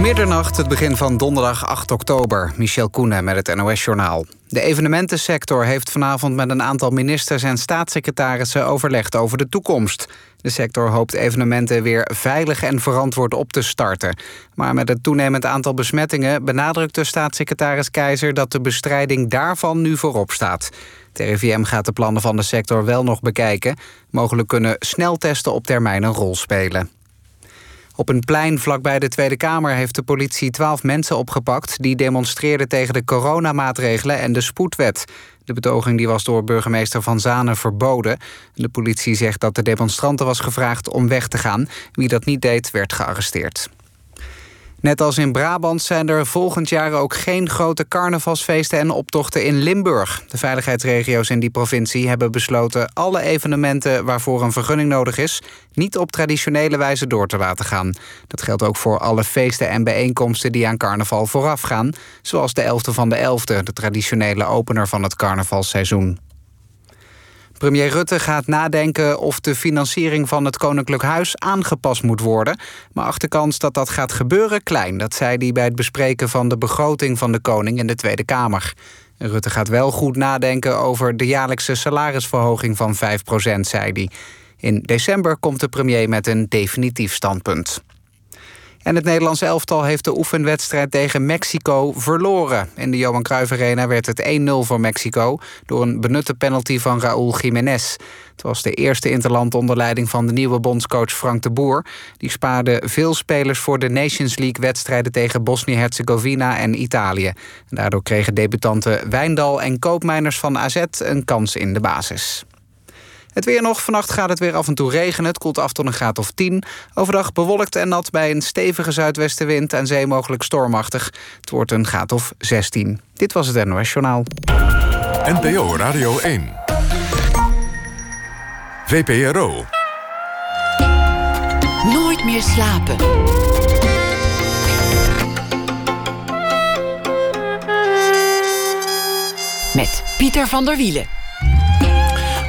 Middernacht, het begin van donderdag 8 oktober. Michel Koenen met het NOS-journaal. De evenementensector heeft vanavond met een aantal ministers en staatssecretarissen overlegd over de toekomst. De sector hoopt evenementen weer veilig en verantwoord op te starten. Maar met het toenemend aantal besmettingen benadrukt de staatssecretaris Keizer dat de bestrijding daarvan nu voorop staat. Het RIVM gaat de plannen van de sector wel nog bekijken. Mogelijk kunnen sneltesten op termijn een rol spelen. Op een plein vlakbij de Tweede Kamer heeft de politie twaalf mensen opgepakt... die demonstreerden tegen de coronamaatregelen en de spoedwet. De betoging die was door burgemeester Van Zanen verboden. De politie zegt dat de demonstranten was gevraagd om weg te gaan. Wie dat niet deed, werd gearresteerd. Net als in Brabant zijn er volgend jaar ook geen grote carnavalsfeesten en optochten in Limburg. De veiligheidsregio's in die provincie hebben besloten alle evenementen waarvoor een vergunning nodig is, niet op traditionele wijze door te laten gaan. Dat geldt ook voor alle feesten en bijeenkomsten die aan carnaval voorafgaan, zoals de 11e van de 11e, de traditionele opener van het carnavalseizoen. Premier Rutte gaat nadenken of de financiering van het Koninklijk Huis aangepast moet worden. Maar acht de kans dat dat gaat gebeuren klein. Dat zei hij bij het bespreken van de begroting van de koning in de Tweede Kamer. Rutte gaat wel goed nadenken over de jaarlijkse salarisverhoging van 5% zei hij. In december komt de premier met een definitief standpunt. En het Nederlandse elftal heeft de oefenwedstrijd tegen Mexico verloren. In de Johan Cruijff Arena werd het 1-0 voor Mexico... door een benutte penalty van Raúl Jiménez. Het was de eerste interland onder leiding van de nieuwe bondscoach Frank de Boer. Die spaarde veel spelers voor de Nations League-wedstrijden... tegen Bosnië-Herzegovina en Italië. daardoor kregen debutanten Wijndal en Koopmeiners van AZ... een kans in de basis. Het weer nog. Vannacht gaat het weer af en toe regenen. Het koelt af tot een graad of 10. Overdag bewolkt en nat bij een stevige zuidwestenwind... en zee mogelijk stormachtig. Het wordt een graad of 16. Dit was het NOS Journaal. NPO Radio 1. VPRO. Nooit meer slapen. Met Pieter van der Wielen.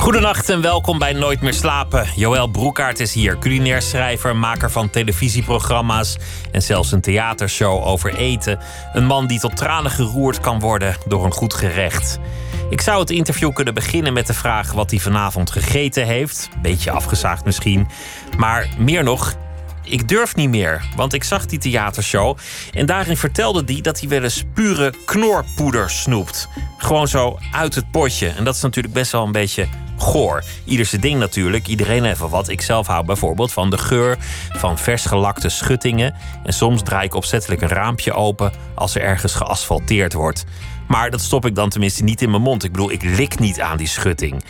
Goedenacht en welkom bij Nooit meer slapen. Joël Broekaert is hier, culinair schrijver, maker van televisieprogramma's en zelfs een theatershow over eten. Een man die tot tranen geroerd kan worden door een goed gerecht. Ik zou het interview kunnen beginnen met de vraag wat hij vanavond gegeten heeft. Beetje afgezaagd misschien. Maar meer nog, ik durf niet meer, want ik zag die theatershow en daarin vertelde hij dat hij wel eens pure knorpoeder snoept. Gewoon zo uit het potje. En dat is natuurlijk best wel een beetje goor. Ieder ding natuurlijk, iedereen even wat. Ik zelf hou bijvoorbeeld van de geur van vers gelakte schuttingen. En soms draai ik opzettelijk een raampje open als er ergens geasfalteerd wordt. Maar dat stop ik dan tenminste niet in mijn mond. Ik bedoel, ik lik niet aan die schutting.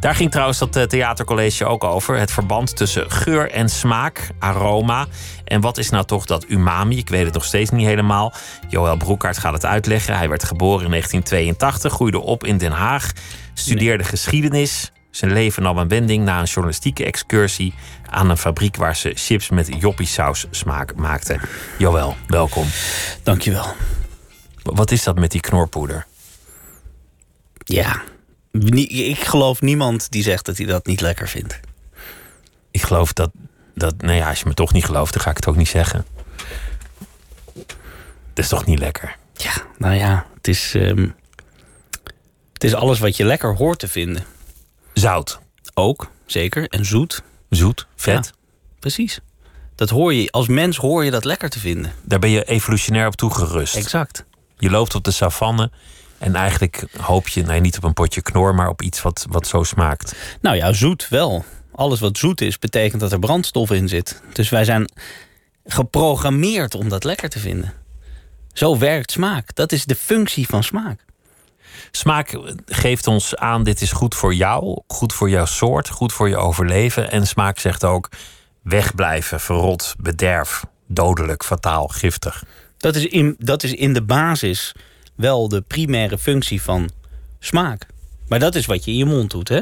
Daar ging trouwens dat eh, theatercollege ook over. Het verband tussen geur en smaak, aroma. En wat is nou toch dat umami? Ik weet het nog steeds niet helemaal. Joël Broekhaart gaat het uitleggen. Hij werd geboren in 1982, groeide op in Den Haag. Studeerde geschiedenis, zijn leven nam een wending na een journalistieke excursie aan een fabriek waar ze chips met joppiesaus smaak maakten. Jawel, welkom. Dankjewel. Wat is dat met die knorpoeder? Ja, ik geloof niemand die zegt dat hij dat niet lekker vindt. Ik geloof dat, dat nou ja, als je me toch niet gelooft, dan ga ik het ook niet zeggen. Het is toch niet lekker? Ja, nou ja, het is, um, het is alles wat je lekker hoort te vinden. Zout. Ook, zeker. En zoet. Zoet, vet. precies. Dat hoor je, als mens hoor je dat lekker te vinden. Daar ben je evolutionair op toegerust. Exact. Je loopt op de savanne en eigenlijk hoop je, nee, niet op een potje knor, maar op iets wat, wat zo smaakt. Nou ja, zoet wel. Alles wat zoet is, betekent dat er brandstof in zit. Dus wij zijn geprogrammeerd om dat lekker te vinden. Zo werkt smaak. Dat is de functie van smaak. Smaak geeft ons aan: dit is goed voor jou, goed voor jouw soort, goed voor je overleven. En smaak zegt ook: wegblijven, verrot, bederf, dodelijk, fataal, giftig. Dat is in, dat is in de basis wel de primaire functie van smaak. Maar dat is wat je in je mond doet, hè?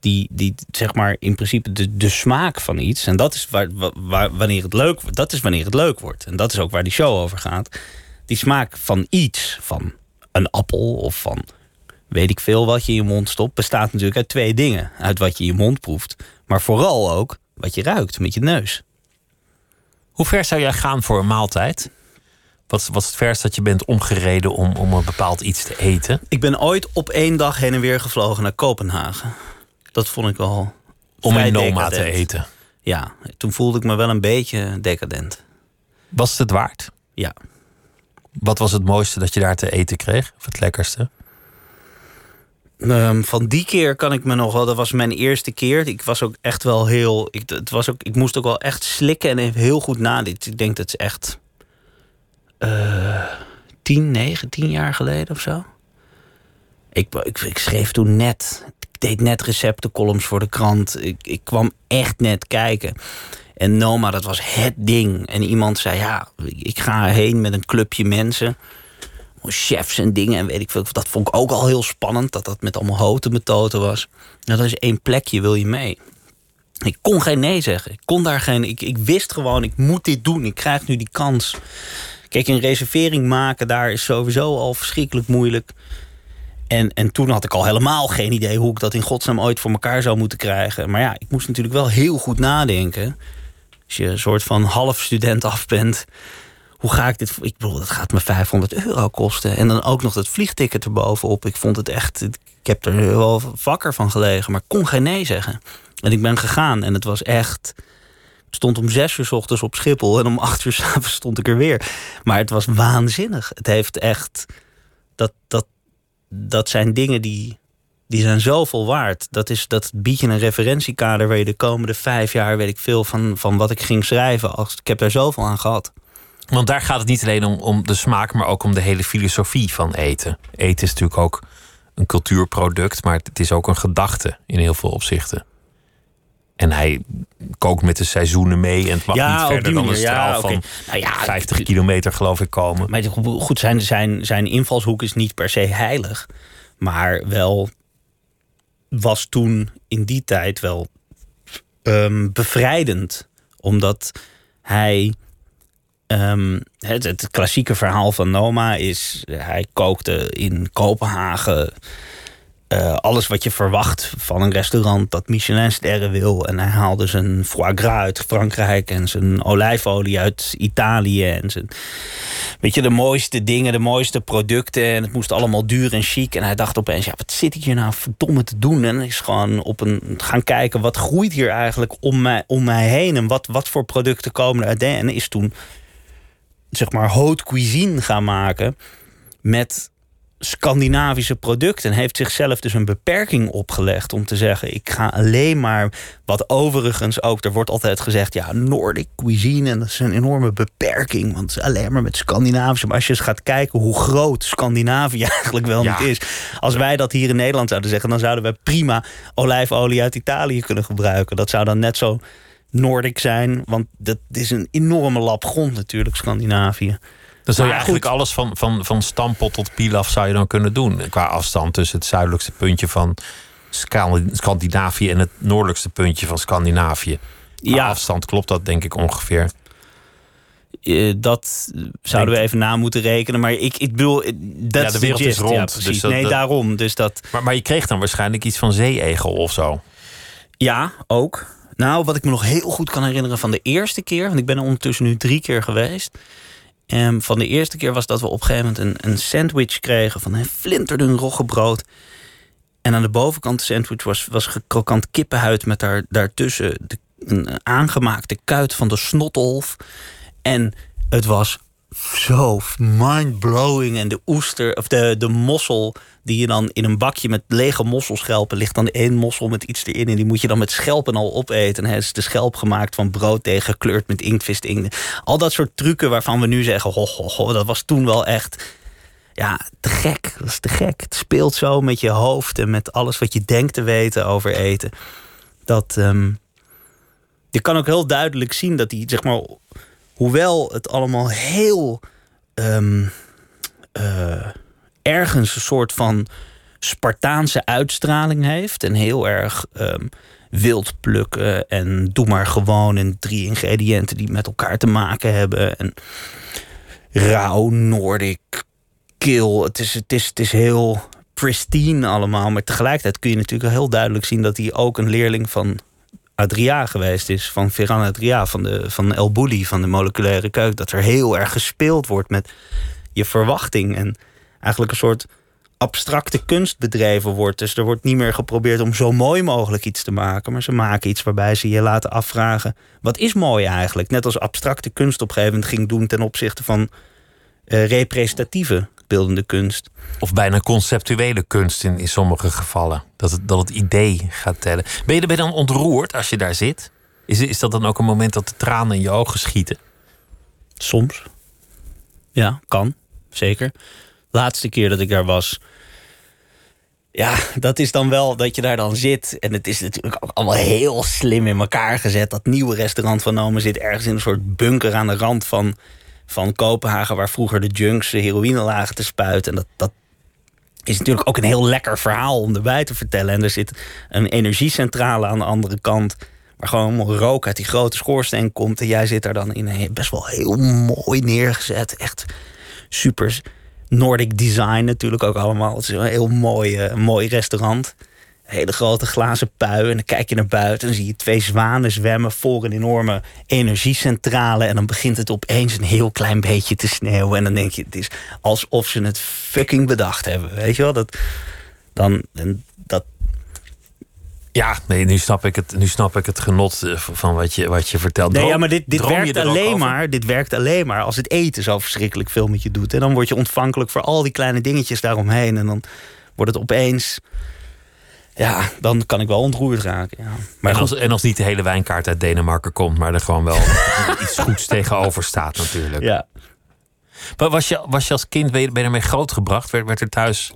Die, die zeg maar in principe de, de smaak van iets. En dat is waar, wanneer het leuk wordt. Dat is wanneer het leuk wordt. En dat is ook waar die show over gaat. Die smaak van iets, van een appel of van weet ik veel wat je in je mond stopt, bestaat natuurlijk uit twee dingen. Uit wat je in je mond proeft, maar vooral ook wat je ruikt met je neus. Hoe ver zou jij gaan voor een maaltijd? Wat, wat is het verst dat je bent omgereden om, om een bepaald iets te eten? Ik ben ooit op één dag heen en weer gevlogen naar Kopenhagen. Dat vond ik al. Om in Noma te eten. Ja, toen voelde ik me wel een beetje decadent. Was het het waard? Ja. Wat was het mooiste dat je daar te eten kreeg? Of het lekkerste? Ehm, van die keer kan ik me nog wel. Dat was mijn eerste keer. Ik was ook echt wel heel. Ik, het was ook, ik moest ook wel echt slikken en even heel goed nadenken. Ik denk dat het echt. Eh tien, negen, tien jaar geleden of zo. Ik, ik, ik schreef toen net. Ik deed net receptencolumns voor de krant. Ik, ik kwam echt net kijken. En Noma, dat was het ding. En iemand zei: Ja, ik ga heen met een clubje mensen chefs en dingen en weet ik veel. Dat vond ik ook al heel spannend, dat dat met allemaal houten methoden was. Nou, dat is één plekje, wil je mee? Ik kon geen nee zeggen. Ik kon daar geen. Ik, ik wist gewoon, ik moet dit doen. Ik krijg nu die kans. Kijk, een reservering maken daar is sowieso al verschrikkelijk moeilijk. En, en toen had ik al helemaal geen idee hoe ik dat in godsnaam ooit voor elkaar zou moeten krijgen. Maar ja, ik moest natuurlijk wel heel goed nadenken. Als je een soort van half student af bent. Hoe ga ik dit... Ik bedoel, dat gaat me 500 euro kosten. En dan ook nog dat vliegticket erbovenop. Ik vond het echt... Ik heb er wel vakker van gelegen. Maar kon geen nee zeggen. En ik ben gegaan. En het was echt... Stond om zes uur s ochtends op Schiphol. En om acht uur s'avonds stond ik er weer. Maar het was waanzinnig. Het heeft echt... Dat, dat, dat zijn dingen die... Die zijn zoveel waard. Dat, is, dat biedt je een referentiekader waar je de komende vijf jaar weet ik veel van, van wat ik ging schrijven. Als, ik heb daar zoveel aan gehad. Want daar gaat het niet alleen om, om de smaak, maar ook om de hele filosofie van eten. Eten is natuurlijk ook een cultuurproduct, maar het is ook een gedachte in heel veel opzichten. En hij kookt met de seizoenen mee en het mag Ja, niet verder dan een ja, straal van Nou ja, 50 kilometer geloof ik komen. Maar goed, zijn, zijn, zijn invalshoek is niet per se heilig. Maar wel was toen in die tijd wel ehm, bevrijdend. Omdat hij. ehm, het, het klassieke verhaal van Noma is. Hij kookte in Kopenhagen. Eh, alles wat je verwacht van een restaurant dat Michelinsterren wil. En hij haalde zijn foie gras uit Frankrijk en zijn olijfolie uit Italië. En zijn, weet je, de mooiste dingen, de mooiste producten. En het moest allemaal duur en chic. En hij dacht opeens, ja, wat zit ik hier nou verdomme te doen? En is gewoon op een, gaan kijken, wat groeit hier eigenlijk om mij, om mij heen? En wat, wat voor producten komen er uit? En is toen, zeg maar, haute cuisine gaan maken met Scandinavische producten. En heeft zichzelf dus een beperking opgelegd om te zeggen: ik ga alleen maar. Wat overigens ook, er wordt altijd gezegd: ja, Nordic cuisine. En dat is een enorme beperking. Want het is alleen maar met Scandinavische. Maar als je eens gaat kijken hoe groot Scandinavië eigenlijk wel Ja. niet is. Als wij dat hier in Nederland zouden zeggen, dan zouden we prima olijfolie uit Italië kunnen gebruiken. Dat zou dan net zo Nordic zijn. Want dat is een enorme lap grond natuurlijk, Scandinavië. Dan zou je eigenlijk alles van, van, van stampot tot pilaf zou je dan kunnen doen. Qua afstand tussen het zuidelijkste puntje van Sca- Scandinavië en het noordelijkste puntje van Scandinavië. Qua Ja. afstand klopt dat denk ik ongeveer. Eh, dat zouden we even na moeten rekenen. Maar ik, ik bedoel, eh, dat Ja, de wereld is rond, Ja, dus precies. dat- nee, dat- daarom. Dus dat, Maar, maar je kreeg dan waarschijnlijk iets van zeeegel of zo. ja, ook. Nou, wat ik me nog heel goed kan herinneren van de eerste keer... want ik ben er ondertussen nu drie keer geweest... En van de eerste keer was dat we op een gegeven moment een, een sandwich kregen... van een flinterdun roggebrood. En aan de bovenkant de sandwich was, was krokant kippenhuid... met daar, daartussen de, een aangemaakte kuit van de snotolf. En het was zo mind-blowing. En de oester, of de, de mossel die je dan in een bakje met lege mosselschelpen... ligt dan één mossel met iets erin... en die moet je dan met schelpen al opeten. En hij is de schelp gemaakt van brooddeeg gekleurd met inktvis. Al dat soort trucken waarvan we nu zeggen... Ho, ho, ho, dat was toen wel echt... Ja, te gek. Dat is te gek. Het speelt zo met je hoofd en met alles wat je denkt te weten over eten. Dat... ehm, je kan ook heel duidelijk zien dat die, zeg maar, hoewel het allemaal heel ehm, eh, ergens een soort van Spartaanse uitstraling heeft en heel erg ehm, wild plukken en doe maar gewoon en drie ingrediënten die met elkaar te maken hebben en rauw, Noordic, kil. Het is, het is, het is heel pristine allemaal, maar tegelijkertijd kun je natuurlijk heel duidelijk zien dat hij ook een leerling van Adria geweest is. Van Ferran Adria, van, de, van El Bulli, van de moleculaire keuken. Dat er heel erg gespeeld wordt met je verwachting. En eigenlijk een soort abstracte kunst bedreven wordt. Dus er wordt niet meer geprobeerd om zo mooi mogelijk iets te maken. Maar ze maken iets waarbij ze je laten afvragen... wat is mooi eigenlijk? Net als abstracte kunst op ging doen... ten opzichte van uh, representatieve beeldende kunst. Of bijna conceptuele kunst in, in sommige gevallen. Dat het, dat het idee gaat tellen. Ben je, ben je dan ontroerd als je daar zit? Is, is dat dan ook een moment dat de tranen in je ogen schieten? Soms. Ja, kan. Zeker. Laatste keer dat ik daar was. Ja, dat is dan wel dat je daar dan zit. En het is natuurlijk ook allemaal heel slim in elkaar gezet. Dat nieuwe restaurant van Nomen zit ergens in een soort bunker aan de rand van van Kopenhagen, waar vroeger de junks de heroïne lagen te spuiten. En dat, dat is natuurlijk ook een heel lekker verhaal om erbij te vertellen. En er zit een energiecentrale aan de andere kant. Waar gewoon rook uit die grote schoorsteen komt. En jij zit daar dan in een best wel heel mooi neergezet. Echt super Nordic design natuurlijk ook allemaal. Het is een heel mooi, uh, mooi restaurant hele grote glazen pui. En dan kijk je naar buiten en zie je twee zwanen zwemmen voor een enorme energiecentrale. En dan begint het opeens een heel klein beetje te sneeuwen. En dan denk je, het is alsof ze het fucking bedacht hebben. Weet je wel? Dat, dan, en dat, ja, nee, nu snap ik het, nu snap ik het genot eh, van wat je, wat je vertelt. nee, ja, maar dit, dit werkt alleen maar, dit werkt alleen maar als het eten zo verschrikkelijk veel met je doet. En dan word je ontvankelijk voor al die kleine dingetjes daaromheen. En dan wordt het opeens ja, dan kan ik wel ontroerd raken. Ja. Maar en, als, en als niet de hele wijnkaart uit Denemarken komt, maar er gewoon wel iets goeds tegenover staat, natuurlijk. Ja. Maar was je, was je als kind, ben je, ben je ermee grootgebracht? Werd, werd er thuis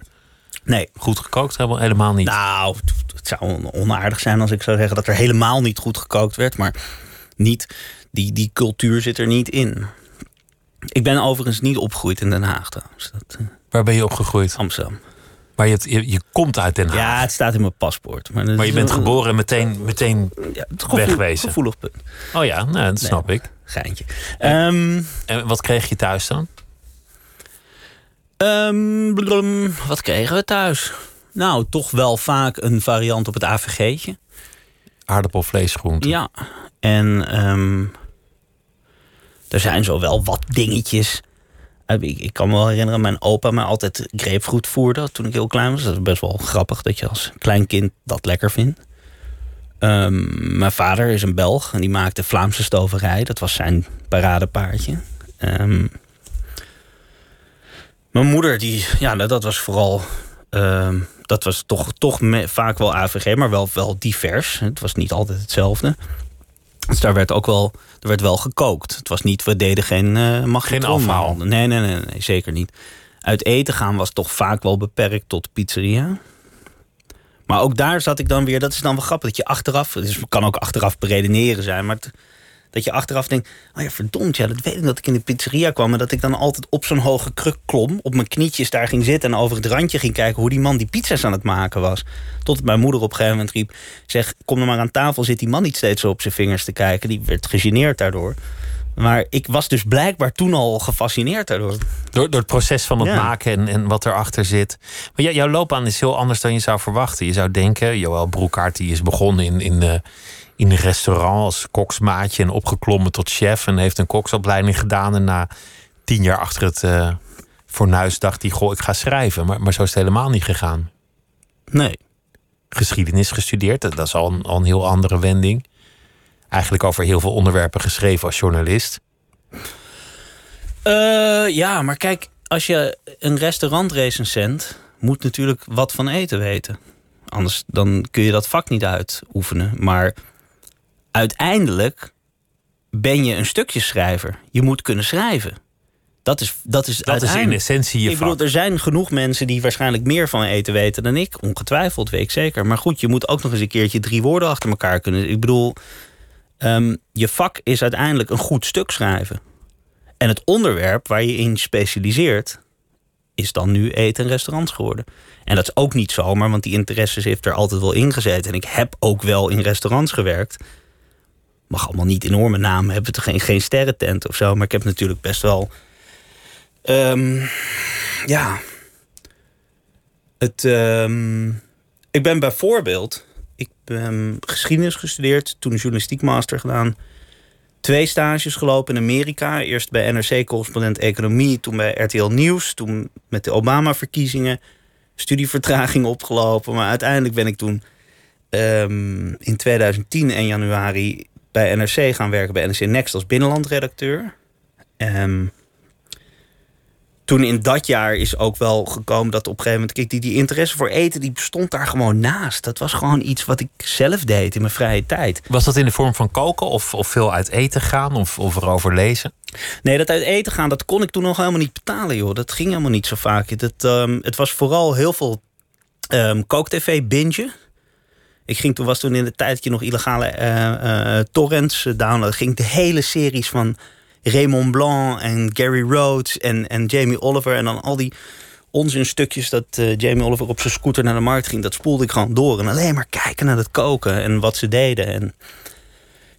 nee. goed gekookt? Helemaal niet. Nou, het zou onaardig zijn als ik zou zeggen dat er helemaal niet goed gekookt werd. Maar niet, die, die cultuur zit er niet in. Ik ben overigens niet opgegroeid in Den Haag trouwens. Dat, uh, Waar ben je opgegroeid? Amsterdam. Maar je, je, je, komt uit Den Haag. Ja, het staat in mijn paspoort. Maar, maar je bent geboren en meteen, meteen ja, gevoel, wegwezen. Gevoelig punt. Oh ja, nou, dat snap ik. Geintje. Um, en wat kreeg je thuis dan? Um, wat kregen we thuis? Nou, toch wel vaak een variant op het AVG'tje. Aardappelvleesgroente. Ja. En um, er zijn zo wel wat dingetjes ik, ik, kan me wel herinneren, mijn opa me altijd grapefruit voerde toen ik heel klein was. Dat is best wel grappig dat je als klein kind dat lekker vindt. Um, mijn vader is een Belg en die maakte Vlaamse stoverij. Dat was zijn paradepaardje. Um, mijn moeder, die, ja, dat was vooral. Um, dat was toch, toch vaak wel AVG, maar wel, wel divers. Het was niet altijd hetzelfde. Dus daar werd ook wel, er werd wel gekookt. Het was niet, we deden geen uh, Geen afhaal. Nee, nee, nee, nee, zeker niet. Uit eten gaan was toch vaak wel beperkt tot pizzeria. Maar ook daar zat ik dan weer, dat is dan wel grappig, dat je achteraf, dus het kan ook achteraf beredeneren zijn, maar dat je achteraf denkt, oh ja, verdomd, ja, dat weet ik dat ik in de pizzeria kwam... en dat ik dan altijd op zo'n hoge kruk klom, op mijn knietjes daar ging zitten... en over het randje ging kijken hoe die man die pizza's aan het maken was. Tot mijn moeder op een gegeven moment riep, zeg, kom er maar aan tafel... zit die man niet steeds zo op zijn vingers te kijken. Die werd gegeneerd daardoor. Maar ik was dus blijkbaar toen al gefascineerd daardoor. Door, door het proces van het maken en, en wat erachter zit. Maar jouw loopbaan is heel anders dan je zou verwachten. Je zou denken, Joël Broekaart die is begonnen in, in, uh, in een restaurant als koksmaatje en opgeklommen tot chef en heeft een koksopleiding gedaan. En na tien jaar achter het uh, fornuis dacht hij: Goh, ik ga schrijven. Maar, maar zo is het helemaal niet gegaan. Nee. Geschiedenis gestudeerd, dat is al een, al een heel andere wending. Eigenlijk over heel veel onderwerpen geschreven als journalist. Uh, ja, maar kijk, als je een restaurantrecensent moet natuurlijk wat van eten weten. Anders dan kun je dat vak niet uitoefenen. Maar uiteindelijk ben je een stukjeschrijver. Je moet kunnen schrijven. Dat is, dat is, dat is in essentie je ik bedoel, er zijn genoeg mensen die waarschijnlijk meer van eten weten dan ik. Ongetwijfeld, weet ik zeker. Maar goed, je moet ook nog eens een keertje drie woorden achter elkaar kunnen. Ik bedoel, um, je vak is uiteindelijk een goed stuk schrijven. En het onderwerp waar je in specialiseert, is dan nu eten en restaurants geworden. En dat is ook niet zomaar, want die interesses heeft er altijd wel in gezeten. En ik heb ook wel in restaurants gewerkt mag allemaal niet enorme namen hebben. Het geen, geen sterrentent of zo. Maar ik heb natuurlijk best wel. Um, ja. Het. Um, ik ben bijvoorbeeld. Ehm, geschiedenis gestudeerd, toen journalistiek master gedaan. Twee stages gelopen in Amerika. Eerst bij NRC-correspondent Economie, toen bij RTL Nieuws. Toen met de Obama-verkiezingen studievertraging opgelopen. Maar uiteindelijk ben ik toen ehm, in 2010 en januari bij NRC gaan werken, bij NRC Next als binnenlandredacteur. Um, toen in dat jaar is ook wel gekomen dat op een gegeven moment... Kijk, die, die interesse voor eten, die bestond daar gewoon naast. Dat was gewoon iets wat ik zelf deed in mijn vrije tijd. Was dat in de vorm van koken of, of veel uit eten gaan of, of erover lezen? Nee, dat uit eten gaan, dat kon ik toen nog helemaal niet betalen, joh. Dat ging helemaal niet zo vaak. Dat, um, het was vooral heel veel um, kooktv bingen. Ik ging toen, was toen in de tijd dat je nog illegale uh, uh, torrents uh, download. ging de hele series van Raymond Blanc en Gary Rhodes en, en Jamie Oliver. En dan al die onzinstukjes dat uh, Jamie Oliver op zijn scooter naar de markt ging. Dat spoelde ik gewoon door. En alleen maar kijken naar het koken en wat ze deden. En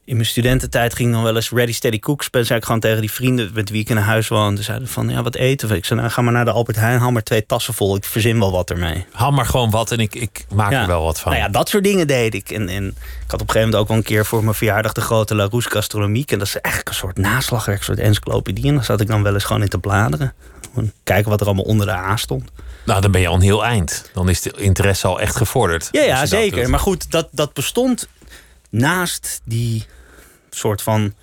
in mijn studententijd ging ik nog wel eens Ready Steady Cooks. Ben zei ik gewoon tegen die vrienden met wie ik in een huis woonde. Zeiden van, ja, wat eten we? Ik zei, nou, ga maar naar de Albert Heijn, haal maar twee tassen vol. Ik verzin wel wat ermee. Haal maar gewoon wat en ik, ik maak er wel wat van. Nou ja, dat soort dingen deed ik. En, en ik had op een gegeven moment ook wel een keer voor mijn verjaardag... de grote La Rousse Gastronomiek. En dat is eigenlijk een soort naslagwerk, een soort encyclopedie. En daar zat ik dan wel eens gewoon in te bladeren. Gewoon kijken wat er allemaal onder de A stond. Nou, dan ben je al een heel eind. Dan is de interesse al echt gevorderd. Ja, ja zeker. Maar goed, dat, dat bestond naast die soort van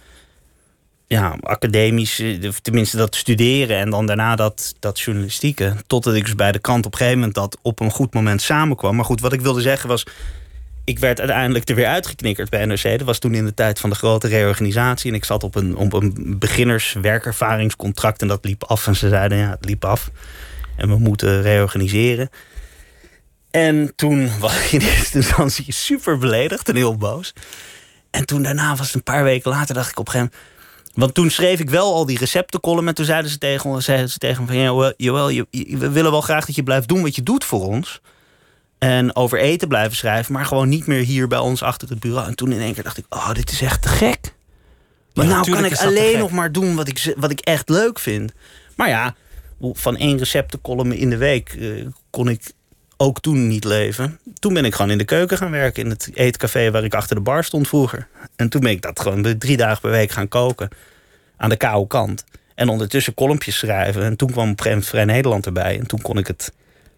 ja, academisch, eh, tenminste dat studeren en dan daarna dat, dat journalistieke. Totdat ik dus bij de krant op een gegeven moment dat op een goed moment samenkwam. Maar goed, wat ik wilde zeggen was, ik werd uiteindelijk er weer uitgeknikkerd bij NRC. Dat was toen in de tijd van de grote reorganisatie. En ik zat op een, op een beginnerswerkervaringscontract en dat liep af. En ze zeiden, ja, het liep af. En we moeten reorganiseren. En toen was ik in eerste instantie super beledigd en heel boos. En toen daarna was het een paar weken later, dacht ik op een gegeven moment. Want toen schreef ik wel al die receptenkolom. En toen zeiden ze tegen, zeiden ze tegen me van... Ja, Joël, je, we willen wel graag dat je blijft doen wat je doet voor ons. En over eten blijven schrijven. Maar gewoon niet meer hier bij ons achter het bureau. En toen in één keer dacht ik... Oh, dit is echt te gek. Maar nou kan ik alleen nog maar doen wat ik, wat ik echt leuk vind. Maar ja, van één receptenkolom in de week... Uh, kon ik ook toen niet leven. Toen ben ik gewoon in de keuken gaan werken. In het eetcafé waar ik achter de bar stond vroeger. En toen ben ik dat gewoon drie dagen per week gaan koken. Aan de koude kant. En ondertussen kolompjes schrijven. En toen kwam op een Vrij Nederland erbij. En toen kon ik het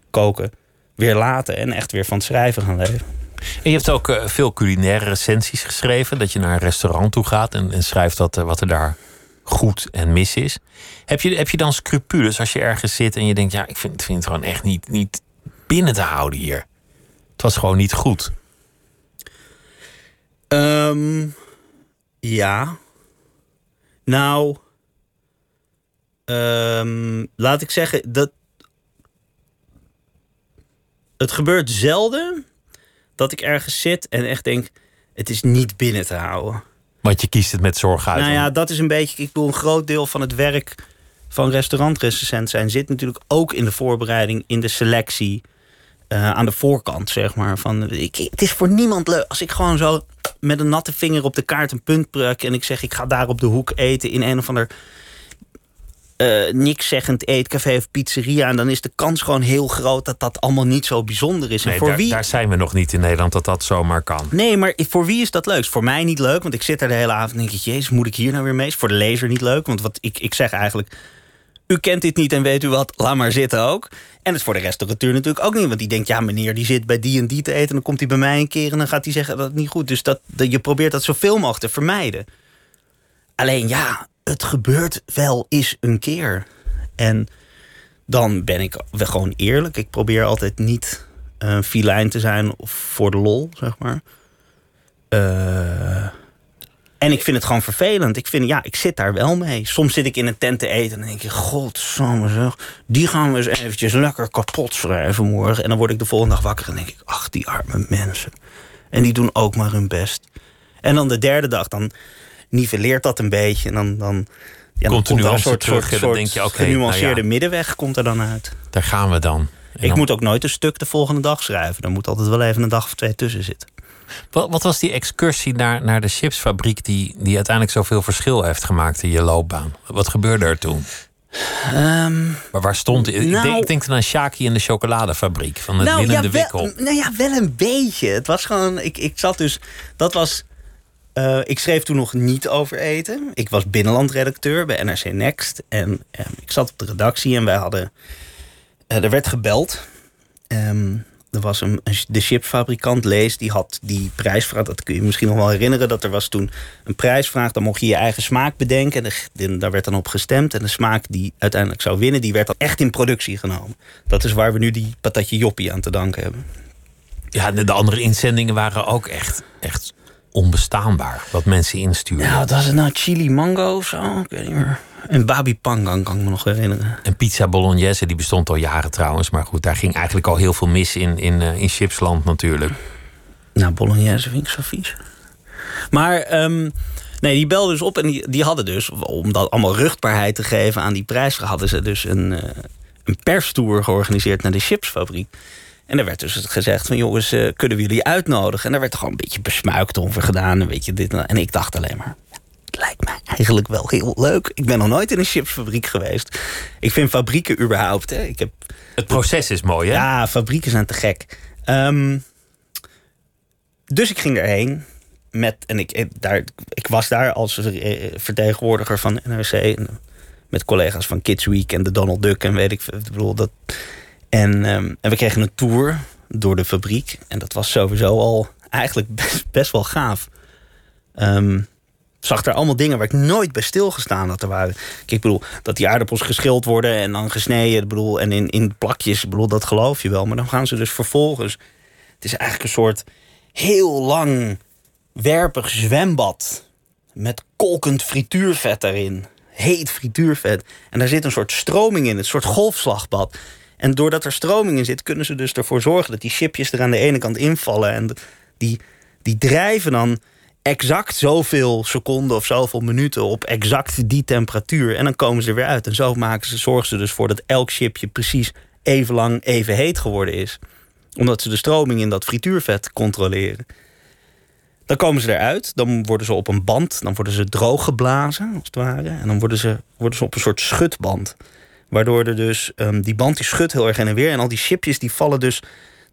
koken weer laten. En echt weer van het schrijven gaan leven. En je hebt ook uh, veel culinaire recensies geschreven. Dat je naar een restaurant toe gaat en, en schrijft wat, uh, wat er daar goed en mis is. Heb je, heb je dan scrupules als je ergens zit en je denkt... ja, ik vind, vind het gewoon echt niet, niet binnen te houden hier? Het was gewoon niet goed. Um, ja. Nou. Um, laat ik zeggen dat. Het gebeurt zelden dat ik ergens zit en echt denk: het is niet binnen te houden. Want je kiest het met zorg uit. Nou ja, dat is een beetje. Ik bedoel, een groot deel van het werk van restaurantrecensent zijn zit natuurlijk ook in de voorbereiding, in de selectie. Uh, aan de voorkant, zeg maar. Van, ik, het is voor niemand leuk als ik gewoon zo met een natte vinger op de kaart een punt pluk en ik zeg ik ga daar op de hoek eten in een of ander uh, niks zeggend eetcafé of pizzeria. En dan is de kans gewoon heel groot dat dat allemaal niet zo bijzonder is. Nee, en voor daar, wie... daar zijn we nog niet in Nederland dat dat zomaar kan. Nee, maar voor wie is dat leuk? Voor mij niet leuk, want ik zit er de hele avond en denk ik... jezus, moet ik hier nou weer mee? Is voor de lezer niet leuk, want wat ik, ik zeg eigenlijk... u kent dit niet en weet u wat, laat maar zitten ook. En het is voor de restaurateur natuurlijk ook niet. Want die denkt, ja meneer, die zit bij die en die te eten... en dan komt hij bij mij een keer en dan gaat hij zeggen dat het niet goed. Dus dat, dat, je probeert dat zoveel mogelijk te vermijden. Alleen ja, het gebeurt wel eens een keer. En dan ben ik gewoon eerlijk. Ik probeer altijd niet uh, filijn te zijn voor de lol, zeg maar. Uh, en ik vind het gewoon vervelend. Ik vind, ja, ik zit daar wel mee. Soms zit ik in een tent te eten en dan denk ik... Godsamme zeg, die gaan we eens eventjes lekker kapot schrijven morgen. En dan word ik de volgende dag wakker en denk ik... Ach, die arme mensen. En die doen ook maar hun best. En dan de derde dag, dan niveleert dat een beetje. En dan, dan, ja, dan komt een een soort, terug soort, denk je, genuanceerde nou ja. middenweg komt er dan uit. Daar gaan we dan. En Ik dan- moet ook nooit een stuk de volgende dag schrijven. Er moet altijd wel even een dag of twee tussen zitten. Wat, wat was die excursie naar, naar de chipsfabriek die, die uiteindelijk zoveel verschil heeft gemaakt in je loopbaan? Wat gebeurde er toen? Ehm, Maar waar stond ik? Nou- denk, ik denk dan aan Shaki en de chocoladefabriek van het ja, de Wikkel. Nou ja, wel een beetje. Het was gewoon, ik, ik zat dus, dat was, eh, ik schreef toen nog niet over eten. Ik was binnenlandredacteur bij NRC Next. En eh, ik zat op de redactie en wij hadden, eh, er werd gebeld. Ehm, er was een, de chipsfabrikant Lees, die had die prijsvraag. Dat kun je je misschien nog wel herinneren. Dat er was toen een prijsvraag. Dan mocht je je eigen smaak bedenken. En de- daar werd dan op gestemd. En de smaak die uiteindelijk zou winnen, die werd dan echt in productie genomen. Dat is waar we nu die patatje joppie aan te danken hebben. Ja, de, de andere inzendingen waren ook echt, echt onbestaanbaar. Wat mensen insturen. Nou, wat was het nou? Chili mango of zo? Ik weet niet meer. En babi pangang kan ik me nog herinneren. En pizza bolognese, die bestond al jaren trouwens. Maar goed, daar ging eigenlijk al heel veel mis in, in, eh, in chipsland natuurlijk. Nou, bolognese vind ik zo vies. Maar, ehm, nee, die belden dus op en die, die hadden dus... om dat allemaal ruchtbaarheid te geven aan die prijs... hadden ze dus een, eh, een perstour georganiseerd naar de chipsfabriek. En er werd dus gezegd van... jongens, eh, kunnen we jullie uitnodigen? En daar werd er gewoon een beetje besmuikt over gedaan. Een beetje dit. En ik dacht alleen maar... Lijkt mij eigenlijk wel heel leuk. Ik ben nog nooit in een chipsfabriek geweest. Ik vind fabrieken überhaupt... Hè, ik heb Het proces is mooi, hè? ja, fabrieken zijn te gek. Ehm, dus ik ging erheen. Met, en ik, daar, ik was daar als eh, vertegenwoordiger van NRC. Met collega's van Kids Week en de Donald Duck en weet ik veel. Ik bedoel, dat, en, ehm, en we kregen een tour door de fabriek. En dat was sowieso al eigenlijk best, best wel gaaf. Ehm, zag daar allemaal dingen waar ik nooit bij stilgestaan had. Er waren, kijk, ik bedoel, dat die aardappels geschild worden en dan gesneden. Ik bedoel, en in, in plakjes, ik bedoel, dat geloof je wel. Maar dan gaan ze dus vervolgens. Het is eigenlijk een soort heel lang werpig zwembad. Met kolkend frituurvet erin. Heet frituurvet. En daar zit een soort stroming in, een soort golfslagbad. En doordat er stroming in zit, kunnen ze dus ervoor zorgen dat die chipjes er aan de ene kant invallen. En die, die drijven dan exact zoveel seconden of zoveel minuten op exact die temperatuur. En dan komen ze er weer uit. En zo maken ze, zorgen ze dus voor dat elk chipje precies even lang even heet geworden is. Omdat ze de stroming in dat frituurvet controleren. Dan komen ze eruit, dan worden ze op een band, dan worden ze droog geblazen, als het ware. En dan worden ze, worden ze op een soort schutband. Waardoor er dus, ehm, die band die schudt heel erg heen en weer. En al die chipjes die vallen dus,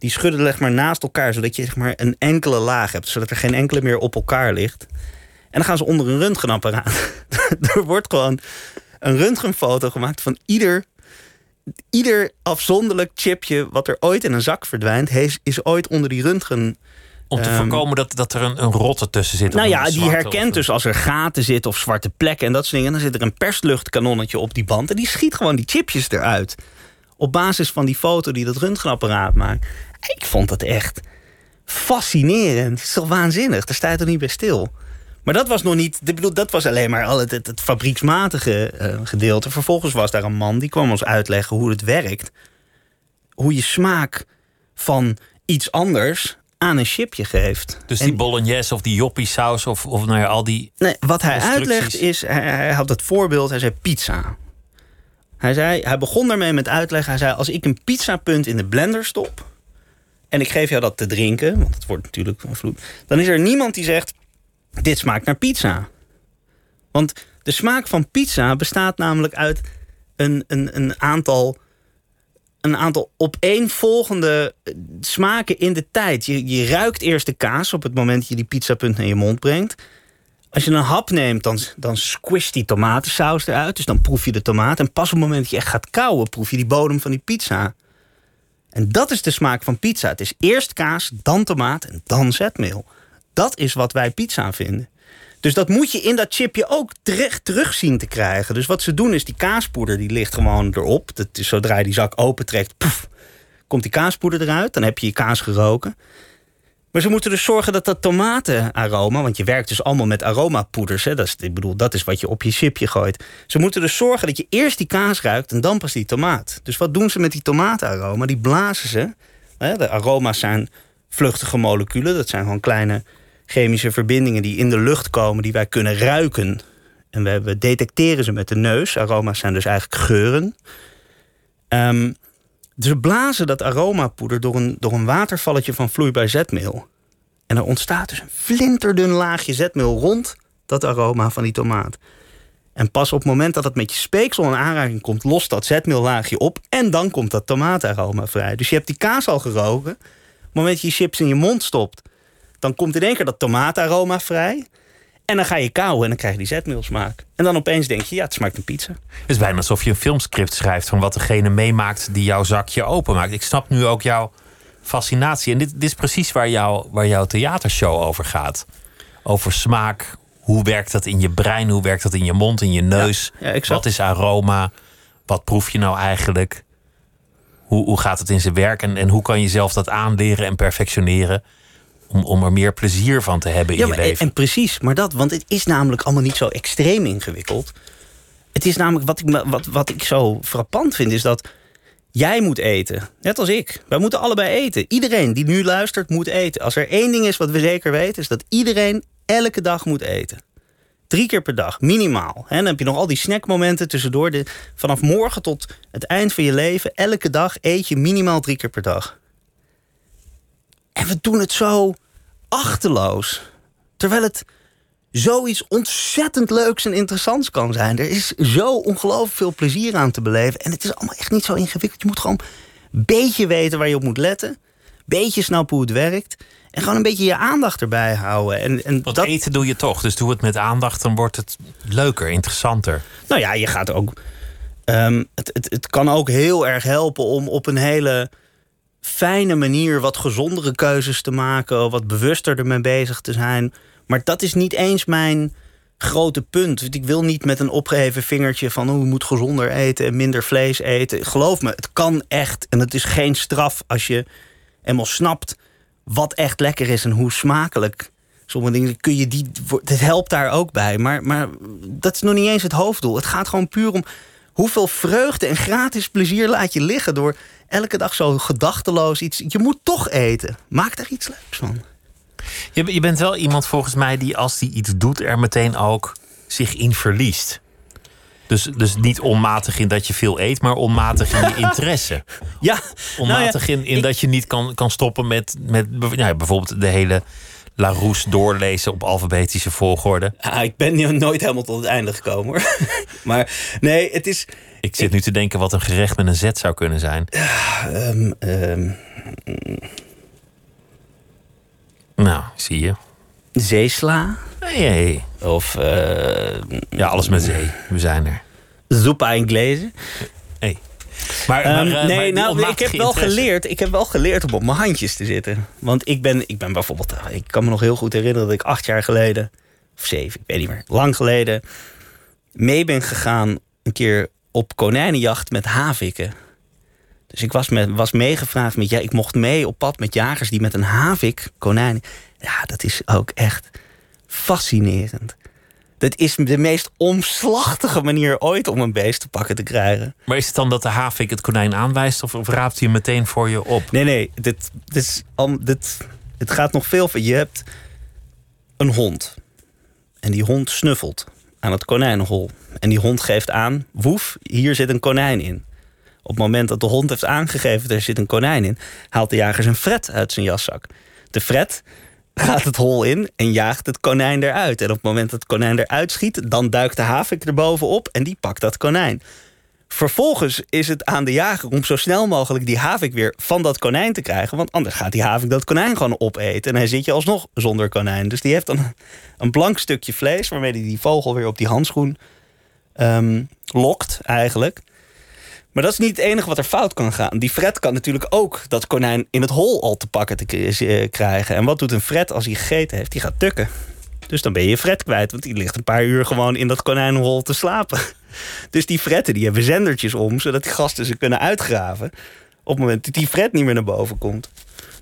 die schudden zeg maar naast elkaar. Zodat je zeg maar een enkele laag hebt. Zodat er geen enkele meer op elkaar ligt. En dan gaan ze onder een röntgenapparaat. er wordt gewoon een röntgenfoto gemaakt van ieder ieder afzonderlijk chipje wat er ooit in een zak verdwijnt, heeft, is ooit onder die röntgen. Om te Ehm, voorkomen dat, dat er een, een rotte tussen zit. Nou ja, die herkent of- dus als er gaten zitten of zwarte plekken en dat soort dingen. Dan zit er een persluchtkanonnetje op die band en die schiet gewoon die chipjes eruit. Op basis van die foto die dat röntgenapparaat maakt. Ik vond het echt fascinerend. Het is toch waanzinnig? Daar sta je toch niet bij stil? Maar dat was nog niet. Ik bedoel, dat was alleen maar al het, het, het fabrieksmatige eh, gedeelte. Vervolgens was daar een man die kwam ons uitleggen hoe het werkt. Hoe je smaak van iets anders aan een chipje geeft. Dus En- die bolognese of die joppie saus of, of nou ja, al die... Nee, wat hij uitlegt is, hij, hij had het voorbeeld, hij zei pizza. Hij, zei, hij begon daarmee met uitleggen, hij zei... als ik een pizzapunt in de blender stop... en ik geef jou dat te drinken, want het wordt natuurlijk een vloed... dan is er niemand die zegt, dit smaakt naar pizza. Want de smaak van pizza bestaat namelijk uit een, een, een aantal... Een aantal opeenvolgende eh, smaken in de tijd. Je, je ruikt eerst de kaas op het moment dat je die pizzapunt naar je mond brengt. Als je een hap neemt, dan, dan squisht die tomatensaus eruit. Dus dan proef je de tomaat. En pas op het moment dat je echt gaat kauwen, proef je die bodem van die pizza. En dat is de smaak van pizza. Het is eerst kaas, dan tomaat en dan zetmeel. Dat is wat wij pizza vinden. Dus dat moet je in dat chipje ook terecht terug zien te krijgen. Dus wat ze doen is die kaaspoeder die ligt gewoon erop. Dat is, zodra je die zak opentrekt, poef, komt die kaaspoeder eruit. Dan heb je je kaas geroken. Maar ze moeten dus zorgen dat dat tomatenaroma... want je werkt dus allemaal met aromapoeders. Hè? Dat, is, ik bedoel, dat is wat je op je chipje gooit. Ze moeten dus zorgen dat je eerst die kaas ruikt... en dan pas die tomaat. Dus wat doen ze met die tomatenaroma? Die blazen ze. De aroma's zijn vluchtige moleculen. Dat zijn gewoon kleine chemische verbindingen... die in de lucht komen, die wij kunnen ruiken. En we, detecteren ze met de neus. Aroma's zijn dus eigenlijk geuren. Ehm, ze blazen dat aromapoeder door een, door een watervalletje van vloeibaar zetmeel. En er ontstaat dus een flinterdun laagje zetmeel rond dat aroma van die tomaat. En pas op het moment dat het met je speeksel in aanraking komt, lost dat zetmeellaagje op. En dan komt dat tomaataroma vrij. Dus je hebt die kaas al geroken. Op het moment dat je chips in je mond stopt, dan komt in één keer dat tomaataroma vrij. En dan ga je kauwen en dan krijg je die zetmeelsmaak. En dan opeens denk je, ja, het smaakt een pizza. Het is bijna alsof je een filmscript schrijft van wat degene meemaakt die jouw zakje openmaakt. Ik snap nu ook jouw fascinatie. En dit, dit is precies waar, jou, waar jouw theatershow over gaat. Over smaak. Hoe werkt dat in je brein? Hoe werkt dat in je mond, in je neus? Ja, ja, exact. wat is aroma? Wat proef je nou eigenlijk? Hoe, hoe gaat het in zijn werk? En, en hoe kan je zelf dat aanleren en perfectioneren? Om, om er meer plezier van te hebben in je maar, en, leven. en precies, maar dat, want het is namelijk allemaal niet zo extreem ingewikkeld. Het is namelijk wat ik, wat, wat ik zo frappant vind, is dat jij moet eten. Net als ik. Wij moeten allebei eten. Iedereen die nu luistert moet eten. Als er één ding is wat we zeker weten, is dat iedereen elke dag moet eten. Drie keer per dag, minimaal. En dan heb je nog al die snackmomenten tussendoor. De, vanaf morgen tot het eind van je leven, elke dag eet je minimaal drie keer per dag. En we doen het zo achterloos. Terwijl het zoiets ontzettend leuks en interessants kan zijn. Er is zo ongelooflijk veel plezier aan te beleven. En het is allemaal echt niet zo ingewikkeld. Je moet gewoon een beetje weten waar je op moet letten. Beetje snappen hoe het werkt. En gewoon een beetje je aandacht erbij houden. En, en Want dat, eten doe je toch. Dus doe het met aandacht, dan wordt het leuker, interessanter. Nou ja, je gaat ook. ehm, het, het, het kan ook heel erg helpen om op een hele fijne manier wat gezondere keuzes te maken, wat bewuster ermee bezig te zijn. Maar dat is niet eens mijn grote punt. Ik wil niet met een opgeheven vingertje van oh, je moet gezonder eten en minder vlees eten. Geloof me, het kan echt. En het is geen straf als je eenmaal snapt wat echt lekker is en hoe smakelijk. Sommige dingen kun je die. Het helpt daar ook bij. Maar, maar dat is nog niet eens het hoofddoel. Het gaat gewoon puur om hoeveel vreugde en gratis plezier laat je liggen door elke dag zo gedachteloos iets. Je moet toch eten. Maak daar iets leuks van. Je, je bent wel iemand volgens mij die als die iets doet er meteen ook zich in verliest. Dus, dus niet onmatig in dat je veel eet, maar onmatig in je interesse. Ja, Onmatig in, in ik- dat je niet kan, kan stoppen met, met nou ja, bijvoorbeeld de hele Larousse doorlezen op alfabetische volgorde. Ah, ik ben nu nooit helemaal tot het einde gekomen hoor. maar nee, het is. Ik zit nu te denken wat een gerecht met een Z zou kunnen zijn. ehm, ehm, Nou, zie je. zeesla. Nee. Of eh Ja, alles met zee. We zijn er. sopa inglese. Hey. Maar, Ehm, maar, eh, nee, nou, ik heb wel geleerd. Ik heb wel geleerd om op mijn handjes te zitten. Want ik ben, ik ben bijvoorbeeld, eh, ik kan me nog heel goed herinneren dat ik acht jaar geleden, of zeven, ik weet niet meer, lang geleden, mee ben gegaan een keer op konijnenjacht met havikken. Dus ik was, met, was meegevraagd met, ja, ik mocht mee op pad met jagers die met een havik konijnen. Ja, dat is ook echt fascinerend. Dat is de meest omslachtige manier ooit om een beest te pakken te krijgen. Maar is het dan dat de havik het konijn aanwijst of, of raapt hij hem meteen voor je op? Nee, nee, dit, dit is, dit, het gaat nog veel verder. Je hebt een hond. En die hond snuffelt aan het konijnenhol. En die hond geeft aan, woef, hier zit een konijn in. Op het moment dat de hond heeft aangegeven, er zit een konijn in... haalt de jager zijn fret uit zijn jaszak. De fret gaat het hol in en jaagt het konijn eruit. En op het moment dat het konijn eruit schiet... dan duikt de havik er bovenop en die pakt dat konijn. Vervolgens is het aan de jager om zo snel mogelijk die havik weer van dat konijn te krijgen. Want anders gaat die havik dat konijn gewoon opeten. En hij zit je alsnog zonder konijn. Dus die heeft dan een blank stukje vlees waarmee hij die vogel weer op die handschoen ehm, lokt eigenlijk. Maar dat is niet het enige wat er fout kan gaan. Die fret kan natuurlijk ook dat konijn in het hol al te pakken te eh, krijgen. En wat doet een fret als hij gegeten heeft? Die gaat tukken. Dus dan ben je fret kwijt, want die ligt een paar uur gewoon in dat konijnenhol te slapen. Dus die fretten die hebben zendertjes om, zodat die gasten ze kunnen uitgraven. Op het moment dat die fret niet meer naar boven komt.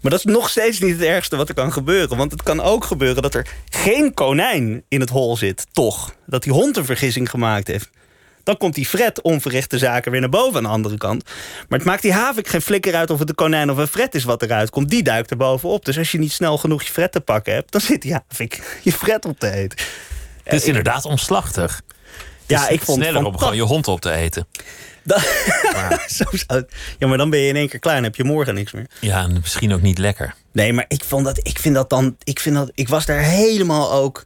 Maar dat is nog steeds niet het ergste wat er kan gebeuren. Want het kan ook gebeuren dat er geen konijn in het hol zit, toch. Dat die hond een vergissing gemaakt heeft. Dan komt die fret onverrichte zaken weer naar boven aan de andere kant. Maar het maakt die havik geen flikker uit of het een konijn of een fret is wat eruit komt. Die duikt er bovenop. Dus als je niet snel genoeg je fret te pakken hebt, dan zit die havik je fret op te eten. Het is inderdaad omslachtig. Ja, Het ik vond het sneller om gewoon je hond op te eten. Zo ja, maar dan ben je in één keer klaar en heb je morgen niks meer. Ja, en misschien ook niet lekker. Nee, maar ik vond dat, ik vind dat dan, ik vind dat, ik was daar helemaal ook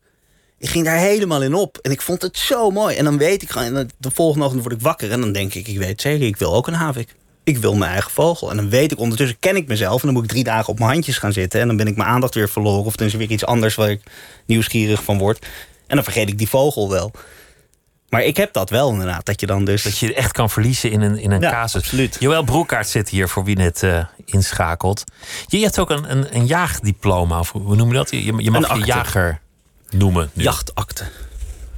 Die ging daar helemaal in op. En ik vond het zo mooi. En dan weet ik gewoon, en de volgende ochtend word ik wakker. En dan denk ik, ik weet zeker, ik wil ook een havik. Ik wil mijn eigen vogel. En dan weet ik, ondertussen ken ik mezelf. En dan moet ik drie dagen op mijn handjes gaan zitten. En dan ben ik mijn aandacht weer verloren. Of dan is er weer iets anders waar ik nieuwsgierig van word. En dan vergeet ik die vogel wel. Maar ik heb dat wel inderdaad. Dat je dan dus. Dat je echt kan verliezen in een, in een Ja, casus. absoluut. Joël Broekaart zit hier voor wie net eh, inschakelt. Je hebt ook een, een, een jaagdiploma. Of hoe noem je dat? Je, je mag Een jager noemen. Nu. Jachtakte.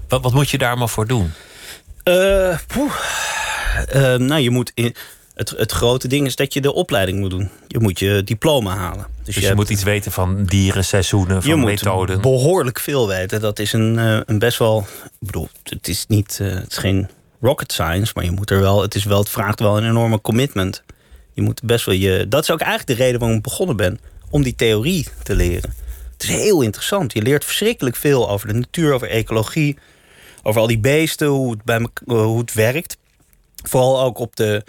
Wat, wat moet je daar maar voor doen? Eh. Eh, nou, je moet in, het, het grote ding is dat je de opleiding moet doen. Je moet je diploma halen. Dus je, hebt- moet iets weten van dieren, seizoenen, van je moet methoden. behoorlijk veel weten. Dat is een, eh, een best wel. Ik bedoel, het is niet. het is geen rocket science, maar je moet er wel. Het, is wel, het vraagt wel een enorme commitment. Je moet best wel je. Dat is ook eigenlijk de reden waarom ik begonnen ben. Om die theorie te leren. Het is heel interessant. Je leert verschrikkelijk veel over de natuur, over ecologie. Over al die beesten, hoe het, bij eh, hoe het werkt. Vooral ook op de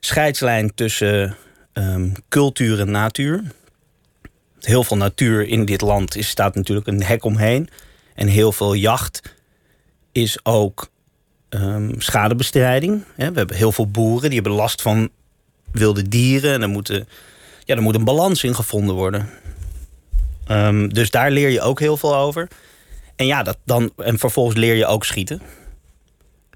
scheidslijn tussen ehm, cultuur en natuur heel veel natuur in dit land is, staat natuurlijk een hek omheen. En heel veel jacht is ook ehm, schadebestrijding. We hebben heel veel boeren die hebben last van wilde dieren. En er, ja, er moet een balans in gevonden worden. Ehm, dus daar leer je ook heel veel over. En ja, dat dan, en vervolgens leer je ook schieten.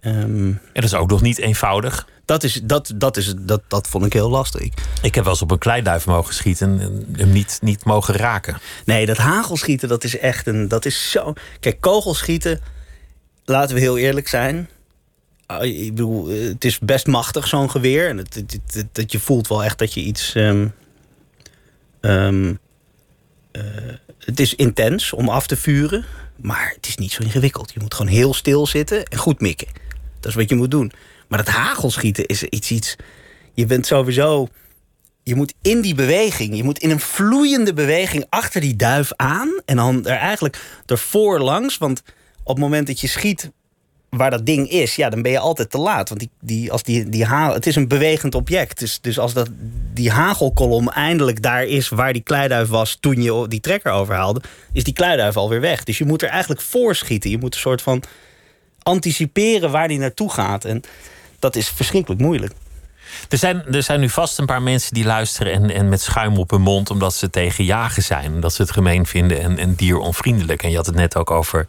Ehm, En dat is ook nog niet eenvoudig. dat, is, dat, dat, is, dat, dat vond ik heel lastig. Ik heb wel eens op een kleiduif mogen schieten en hem niet, niet mogen raken. Nee, dat hagelschieten, dat is echt een. Dat is zo. Kijk, kogelschieten, laten we heel eerlijk zijn. Ah, Ik bedoel, het is best machtig, zo'n geweer. En dat je voelt wel echt dat je iets. ehm, ehm, eh, het is intens om af te vuren, maar het is niet zo ingewikkeld. Je moet gewoon heel stil zitten en goed mikken. Dat is wat je moet doen. Maar dat hagelschieten is iets. iets je bent sowieso je moet in die beweging, je moet in een vloeiende beweging achter die duif aan. En dan er eigenlijk ervoor langs. Want op het moment dat je schiet waar dat ding is, ja, dan ben je altijd te laat. Want die, die, als die, die ha het is een bewegend object. Dus, dus als dat, die hagelkolom eindelijk daar is waar die kleiduif was toen je die trekker overhaalde, is die kleiduif alweer weg. Dus je moet er eigenlijk voor schieten. Je moet een soort van anticiperen waar die naartoe gaat. En dat is verschrikkelijk moeilijk. Er zijn, er zijn nu vast een paar mensen die luisteren en, en met schuim op hun mond omdat ze tegen jagen zijn. Omdat ze het gemeen vinden en, en dieronvriendelijk. En je had het net ook over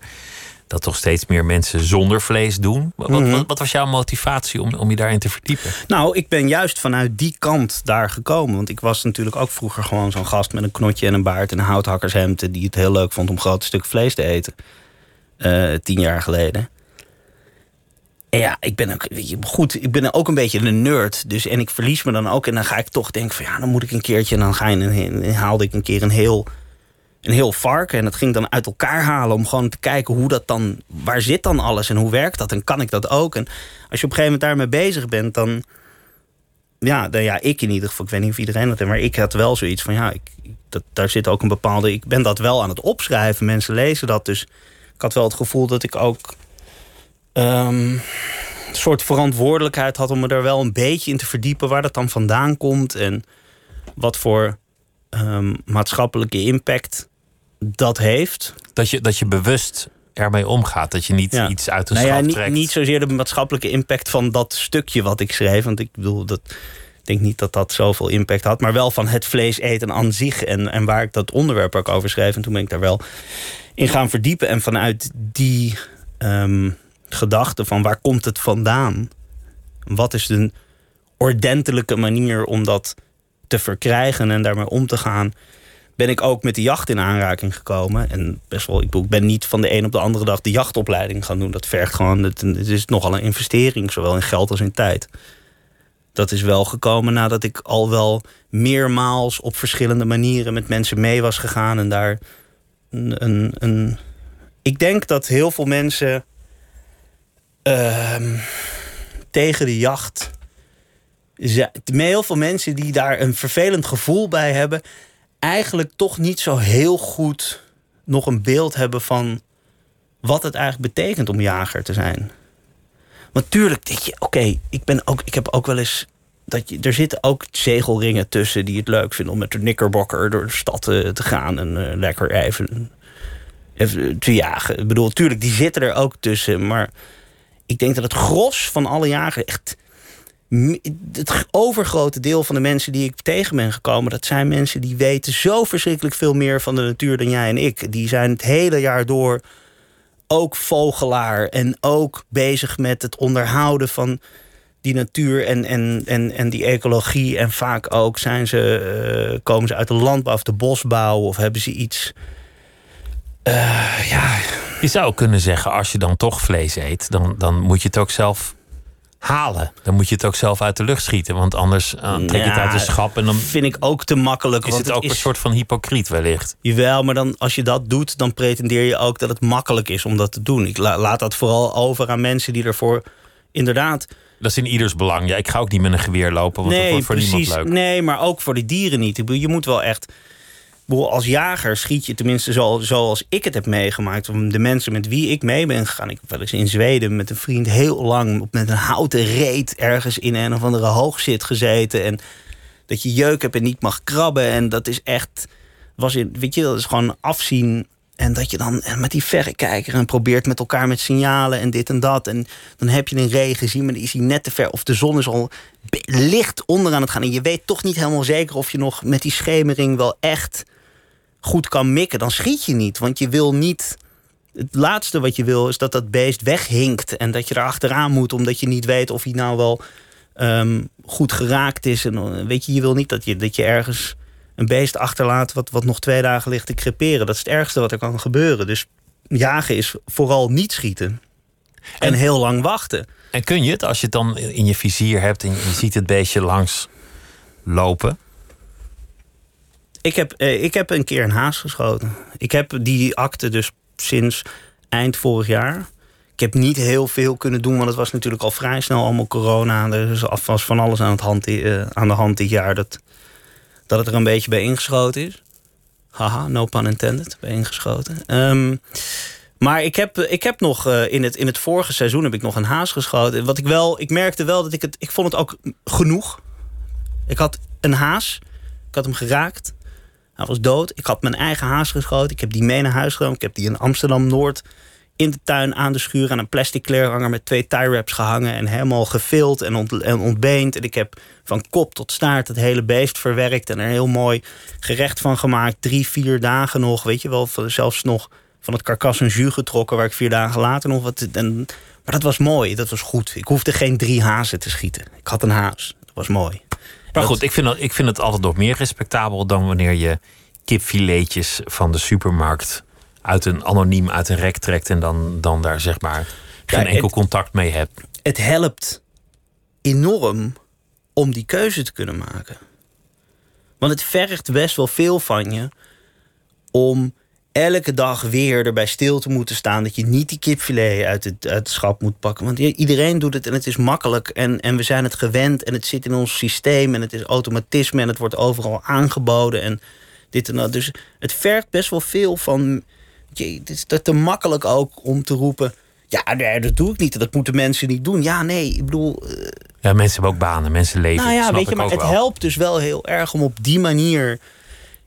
dat toch steeds meer mensen zonder vlees doen. Wat, Mhm. wat, wat was jouw motivatie om, om je daarin te verdiepen? Nou, ik ben juist vanuit die kant daar gekomen. Want ik was natuurlijk ook vroeger gewoon zo'n gast met een knotje en een baard en een houthakkershemd. die het heel leuk vond om grote stuk vlees te eten. Eh, tien jaar geleden. En ja, ik ben ook, weet je, goed, ik ben ook een beetje een nerd. Dus, en ik verlies me dan ook. En dan ga ik toch denken van ja, dan moet ik een keertje. En dan ga je en haalde ik een keer een heel, een heel varken. En dat ging dan uit elkaar halen om gewoon te kijken hoe dat dan. Waar zit dan alles en hoe werkt dat? En kan ik dat ook? En als je op een gegeven moment daarmee bezig bent, dan. Ja, dan, ja, ik in ieder geval. Ik weet niet of iedereen dat heeft, maar ik had wel zoiets van ja, ik, dat, daar zit ook een bepaalde. Ik ben dat wel aan het opschrijven. Mensen lezen dat. Dus ik had wel het gevoel dat ik ook. ehm, een soort verantwoordelijkheid had om me daar wel een beetje in te verdiepen waar dat dan vandaan komt en wat voor ehm, maatschappelijke impact dat heeft. Dat je, dat je bewust ermee omgaat. Dat je niet Ja. iets uit de Nou ja, niet, trekt. niet zozeer de maatschappelijke impact van dat stukje wat ik schreef. Want ik bedoel, dat, ik denk niet dat dat zoveel impact had. Maar wel van het vlees eten aan zich. En, en waar ik dat onderwerp ook over schreef. En toen ben ik daar wel in gaan verdiepen. En vanuit die ehm, gedachte van waar komt het vandaan? Wat is een ordentelijke manier om dat te verkrijgen en daarmee om te gaan? Ben ik ook met de jacht in aanraking gekomen. En best wel, ik ben niet van de een op de andere dag de jachtopleiding gaan doen. Dat vergt gewoon, het, is nogal een investering, zowel in geld als in tijd. Dat is wel gekomen nadat ik al wel meermaals op verschillende manieren met mensen mee was gegaan. En daar een. een, ik denk dat heel veel mensen ehm, tegen de jacht. Heel veel mensen die daar een vervelend gevoel bij hebben, eigenlijk toch niet zo heel goed nog een beeld hebben van wat het eigenlijk betekent om jager te zijn. Want tuurlijk, oké, ik ben ook, ik heb ook wel eens dat je, er zitten ook zegelringen tussen die het leuk vinden om met de knickerbocker door de stad eh, te gaan en eh, lekker even te jagen. Ik bedoel, tuurlijk, die zitten er ook tussen. Maar ik denk dat het gros van alle jagen echt het overgrote deel van de mensen die ik tegen ben gekomen, dat zijn mensen die weten zo verschrikkelijk veel meer van de natuur dan jij en ik. Die zijn het hele jaar door ook vogelaar en ook bezig met het onderhouden van die natuur en, en, en, en die ecologie. En vaak ook zijn ze, uh, komen ze uit de landbouw of de bosbouw of hebben ze iets. Uh, ja. Je zou kunnen zeggen, als je dan toch vlees eet, dan, dan moet je het ook zelf halen. Dan moet je het ook zelf uit de lucht schieten. Want anders uh, trek je het uit de schap. En dan vind ik ook te makkelijk. Is het ook een soort van hypocriet wellicht? Jawel, maar dan, als je dat doet, dan pretendeer je ook dat het makkelijk is om dat te doen. Ik laat dat vooral over aan mensen die ervoor inderdaad. Dat is in ieders belang. Ja, ik ga ook niet met een geweer lopen, want nee, dat wordt voor precies, niemand leuk. Nee, maar ook voor die dieren niet. Je moet wel echt als jager schiet je tenminste zo, zoals ik het heb meegemaakt. De mensen met wie ik mee ben gegaan. Ik heb wel eens in Zweden met een vriend heel lang met een houten reet ergens in een of andere hoogzit gezeten. En dat je jeuk hebt en niet mag krabben. En dat is echt. Was in, weet je, dat is gewoon afzien. En dat je dan met die verrekijker en probeert met elkaar met signalen en dit en dat. En dan heb je een regen gezien, maar dan is hij net te ver. Of de zon is al licht onder aan het gaan. En je weet toch niet helemaal zeker of je nog met die schemering wel echt goed kan mikken, dan schiet je niet. Want je wil niet. Het laatste wat je wil is dat dat beest weghinkt. En dat je er achteraan moet, omdat je niet weet of hij nou wel ehm, goed geraakt is. En eh, weet je, je wil niet dat je, dat je ergens een beest achterlaat wat, wat nog twee dagen ligt te creperen. Dat is het ergste wat er kan gebeuren. Dus jagen is vooral niet schieten. En, en heel lang wachten. En kun je het, als je het dan in je vizier hebt en je ziet het beestje langs lopen, ik heb, eh, ik heb een keer een haas geschoten. Ik heb die akte dus sinds eind vorig jaar. Ik heb niet heel veel kunnen doen, want het was natuurlijk al vrij snel allemaal corona. Er was van alles aan, het hand, uh, aan de hand dit jaar dat, dat het er een beetje bij ingeschoten is. Haha, no pun intended, bij ingeschoten. Ehm, maar ik heb, ik heb nog uh, in, het, in het vorige seizoen heb ik nog een haas geschoten. Wat ik wel, ik merkte wel dat ik het, ik vond het ook genoeg. Ik had een haas, ik had hem geraakt. Hij was dood. Ik had mijn eigen haas geschoten. Ik heb die mee naar huis genomen. Ik heb die in Amsterdam-Noord in de tuin aan de schuur... aan een plastic kleerhanger met twee tie wraps gehangen... en helemaal gevild en, ont en ontbeend. En ik heb van kop tot staart het hele beest verwerkt... en er heel mooi gerecht van gemaakt. Drie, vier dagen nog, weet je wel. Zelfs nog van het karkas een jus getrokken... waar ik vier dagen later nog wat... En, maar dat was mooi, dat was goed. Ik hoefde geen drie hazen te schieten. Ik had een haas, dat was mooi. Maar goed, ik vind, ik vind het altijd nog meer respectabel dan wanneer je kipfiletjes van de supermarkt uit een anoniem uit een rek trekt en dan, dan daar zeg maar geen enkel contact mee hebt. Het helpt enorm om die keuze te kunnen maken. Want het vergt best wel veel van je om elke dag weer erbij stil te moeten staan. Dat je niet die kipfilet uit het, uit het schap moet pakken. Want iedereen doet het en het is makkelijk. En, en we zijn het gewend en het zit in ons systeem. En het is automatisme en het wordt overal aangeboden. En dit en dat. Dus het vergt best wel veel van. Je, het is te makkelijk ook om te roepen. Ja, nee, dat doe ik niet. Dat moeten mensen niet doen. Ja, nee, ik bedoel. Uh, ja, mensen hebben ook banen, mensen leven. Nou ja, weet je, maar het helpt dus wel heel erg om op die manier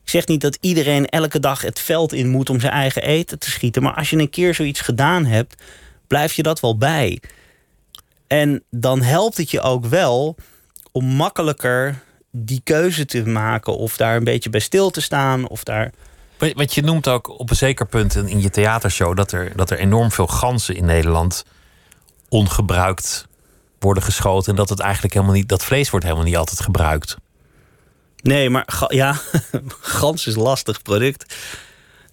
ik zeg niet dat iedereen elke dag het veld in moet om zijn eigen eten te schieten. Maar als je een keer zoiets gedaan hebt, blijf je dat wel bij. En dan helpt het je ook wel om makkelijker die keuze te maken. Of daar een beetje bij stil te staan. Of daar. Want je noemt ook op een zeker punt in je theatershow dat er, dat er enorm veel ganzen in Nederland ongebruikt worden geschoten. En dat het eigenlijk helemaal niet, dat vlees wordt helemaal niet altijd gebruikt. Nee, maar ja, gans is een lastig product.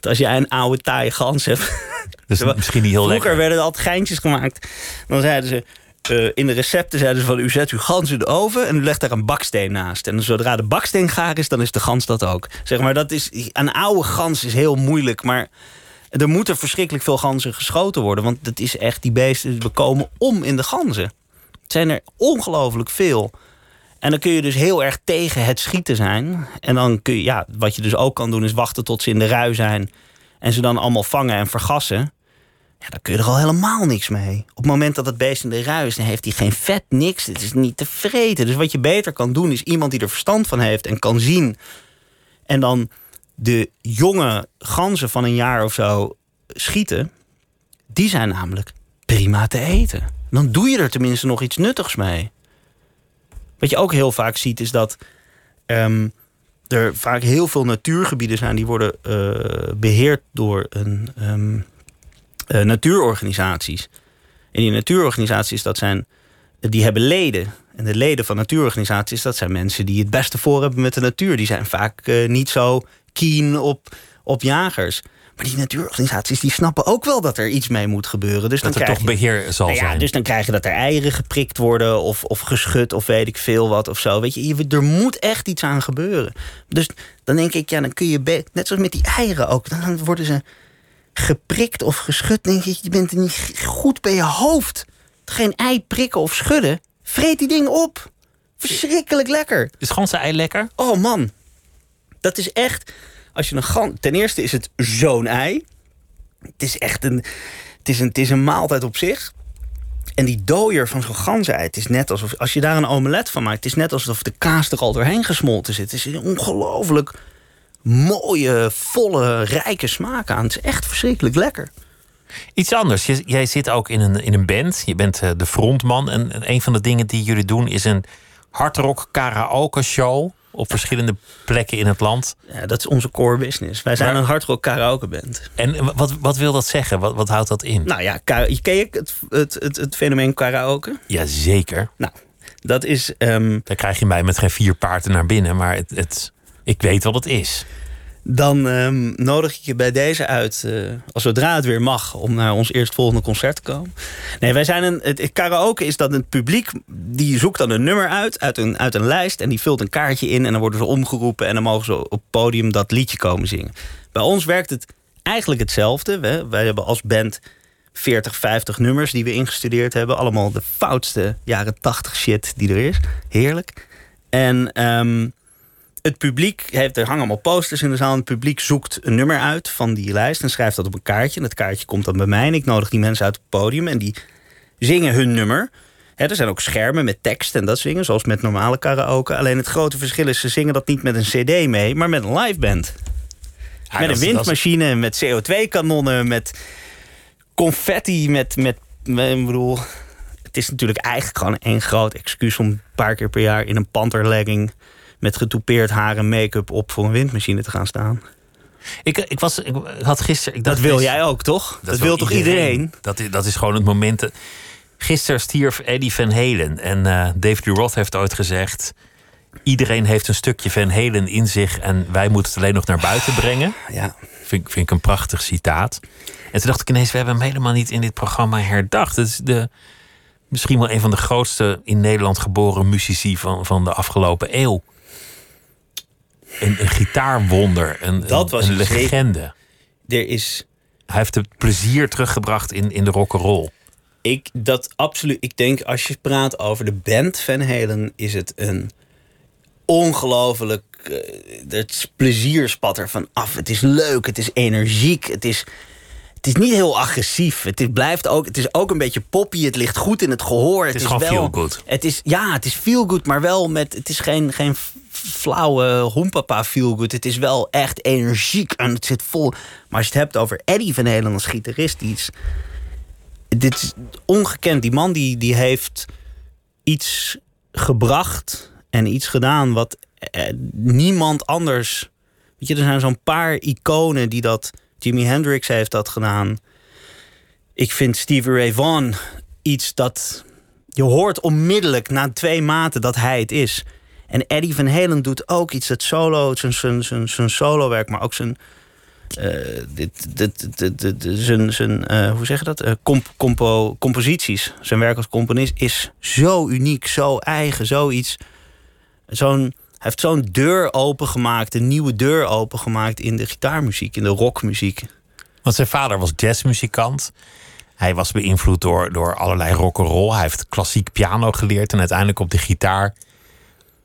Als jij een oude taaie gans hebt. Dus misschien niet heel Vroeger lekker. werden er altijd geintjes gemaakt. Dan zeiden ze. Uh, in de recepten zeiden ze van u zet uw gans in de oven en u legt daar een baksteen naast. En zodra de baksteen gaar is, dan is de gans dat ook. Zeg maar, dat is, een oude gans is heel moeilijk, maar er moeten verschrikkelijk veel ganzen geschoten worden. Want het is echt, die beesten we komen om in de ganzen. Het zijn er ongelooflijk veel. En dan kun je dus heel erg tegen het schieten zijn. En dan kun je, ja, wat je dus ook kan doen, is wachten tot ze in de rui zijn. En ze dan allemaal vangen en vergassen. Ja, dan kun je er al helemaal niks mee. Op het moment dat het beest in de rui is, dan heeft hij geen vet, niks. Het is niet te vreten. Dus wat je beter kan doen, is iemand die er verstand van heeft en kan zien. En dan de jonge ganzen van een jaar of zo schieten, die zijn namelijk prima te eten. Dan doe je er tenminste nog iets nuttigs mee. Wat je ook heel vaak ziet is dat ehm, er vaak heel veel natuurgebieden zijn die worden uh, beheerd door een, um, uh, natuurorganisaties. En die natuurorganisaties, dat zijn, die hebben leden. En de leden van natuurorganisaties, dat zijn mensen die het beste voor hebben met de natuur. Die zijn vaak uh, niet zo keen op, op jagers. Maar die natuurorganisaties die snappen ook wel dat er iets mee moet gebeuren. Dus dat dan er toch je, beheer zal nou ja, zijn. Dus dan krijg je dat er eieren geprikt worden of, of geschud of weet ik veel wat of zo. Weet je, je, er moet echt iets aan gebeuren. Dus dan denk ik, ja, dan kun je, net zoals met die eieren ook, dan worden ze geprikt of geschud. denk je, je bent er niet goed bij je hoofd. Geen ei prikken of schudden. Vreet die ding op. Verschrikkelijk lekker. Is ganse ei lekker? Oh man, dat is echt. Als je een gan. Ten eerste is het zo'n ei. Het is echt een. Het is een, het is een maaltijd op zich. En die dooier van zo'n ganzenei, het is net alsof. Als je daar een omelet van maakt, het is net alsof de kaas er al doorheen gesmolten zit. Het is een ongelooflijk mooie, volle, rijke smaak aan. Het is echt verschrikkelijk lekker. Iets anders. Jij zit ook in een, in een band. Je bent eh, de frontman. En, en een van de dingen die jullie doen is een hardrock karaoke show. Op verschillende plekken in het land. Ja, dat is onze core business. Wij zijn Maar- een hardrock karaoke band. En wat, wat wil dat zeggen? Wat, wat houdt dat in? Nou ja, ken je het, het, het, het fenomeen karaoke? Jazeker. Nou, dat is. ehm, Daar krijg je mij met geen vier paarden naar binnen. Maar het, het, ik weet wat het is. Dan ehm, nodig ik je bij deze uit, eh, als zodra het weer mag, om naar ons eerstvolgende concert te komen. Nee, wij zijn een. Het, karaoke is dat het publiek die zoekt dan een nummer uit, uit een, uit een lijst. En die vult een kaartje in en dan worden ze omgeroepen en dan mogen ze op het podium dat liedje komen zingen. Bij ons werkt het eigenlijk hetzelfde. We, wij hebben als band 40, 50 nummers die we ingestudeerd hebben. Allemaal de foutste jaren 80 shit die er is. Heerlijk. En ehm, het publiek heeft, er hangen allemaal posters in de zaal. Het publiek zoekt een nummer uit van die lijst en schrijft dat op een kaartje. En dat kaartje komt dan bij mij. En ik nodig die mensen uit het podium en die zingen hun nummer. Er zijn ook schermen met tekst en dat zingen, zoals met normale karaoke. Alleen het grote verschil is, ze zingen dat niet met een cd mee, maar met een live band. Ja, met een is- windmachine, met CO2-kanonnen, met confetti, met, met, met- ik bedoel... Het is natuurlijk eigenlijk gewoon één groot excuus om een paar keer per jaar in een panterlegging met getoupeerd haar en make-up op voor een windmachine te gaan staan. Ik, ik, was, ik had gisteren. Ik Dat wil jij ook, toch? Dat, wil toch iedereen? Dat is, dat is gewoon het moment. Gisteren stierf Eddie Van Halen. En eh, David Lee Roth heeft ooit gezegd... iedereen heeft een stukje Van Halen in zich... en wij moeten het alleen nog naar buiten brengen. Ja. Vind, ik- vind ik een prachtig citaat. En toen dacht ik ineens... we hebben hem helemaal niet in dit programma herdacht. Het is de, misschien wel een van de grootste in Nederland geboren muzici... van, van de afgelopen eeuw. Een, een gitaarwonder. Een, Dat was een, legende. Er is Hij heeft het plezier teruggebracht in, in de rock'n'roll. ik dat absoluut. Ik denk als je praat over de band Van Halen, is het een ongelooflijk. eh, het plezier spat er van af. Het is leuk, het is energiek, het is. Het is niet heel agressief. Het is, blijft ook, het is ook een beetje poppy. Het ligt goed in het gehoor. Het, is gewoon wel, feel-good. Het is, ja, het is feel good, maar wel met. Het is geen, geen flauwe hoempapa feel good. Het is wel echt energiek en het zit vol. Maar als je het hebt over Eddie Van Halen als gitarist, die is dit is ongekend. Die man die, die heeft iets gebracht en iets gedaan wat eh, niemand anders. Weet je, er zijn zo'n paar iconen die dat. Jimi Hendrix heeft dat gedaan. Ik vind Stevie Ray Vaughan iets dat. Je hoort onmiddellijk na twee maten dat hij het is. En Eddie Van Halen doet ook iets dat solo, zijn, zijn, zijn, zijn solo werk, maar ook zijn, eh, dit, dit, dit, dit- zijn, zijn eh, hoe zeg je dat? Eh, comp, compo, composities. Zijn werk als componist is zo uniek, zo eigen, zoiets. Zo'n, hij heeft zo'n deur opengemaakt, een nieuwe deur opengemaakt in de gitaarmuziek, in de rockmuziek. Want zijn vader was jazzmuzikant. Hij was beïnvloed door, door allerlei rock'n'roll. Hij heeft klassiek piano geleerd en uiteindelijk op de gitaar.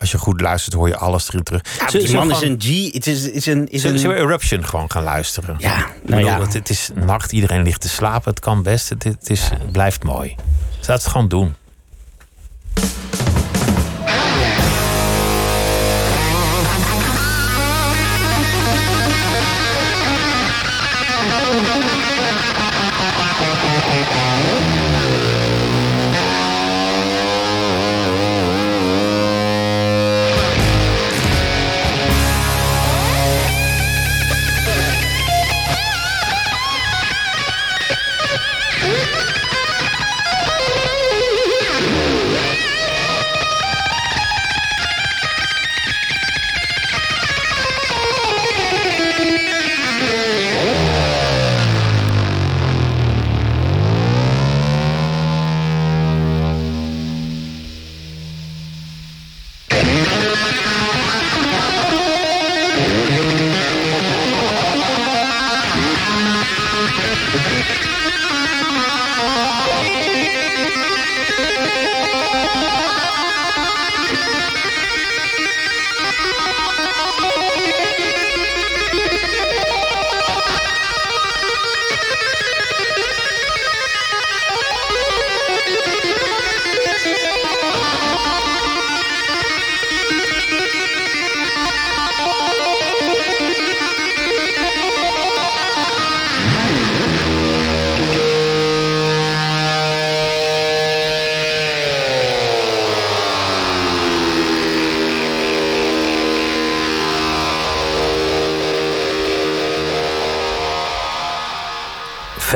Als je goed luistert, hoor je alles erin terug. Ja, die man is gewoon- een G. Het is, is een. Is Zullen een zullen we Eruption gewoon gaan luisteren? ja, Ik nou bedoel, ja. het, het is nacht, iedereen ligt te slapen. Het kan best. Het, het, is, het blijft mooi. Dus laten we het gewoon doen.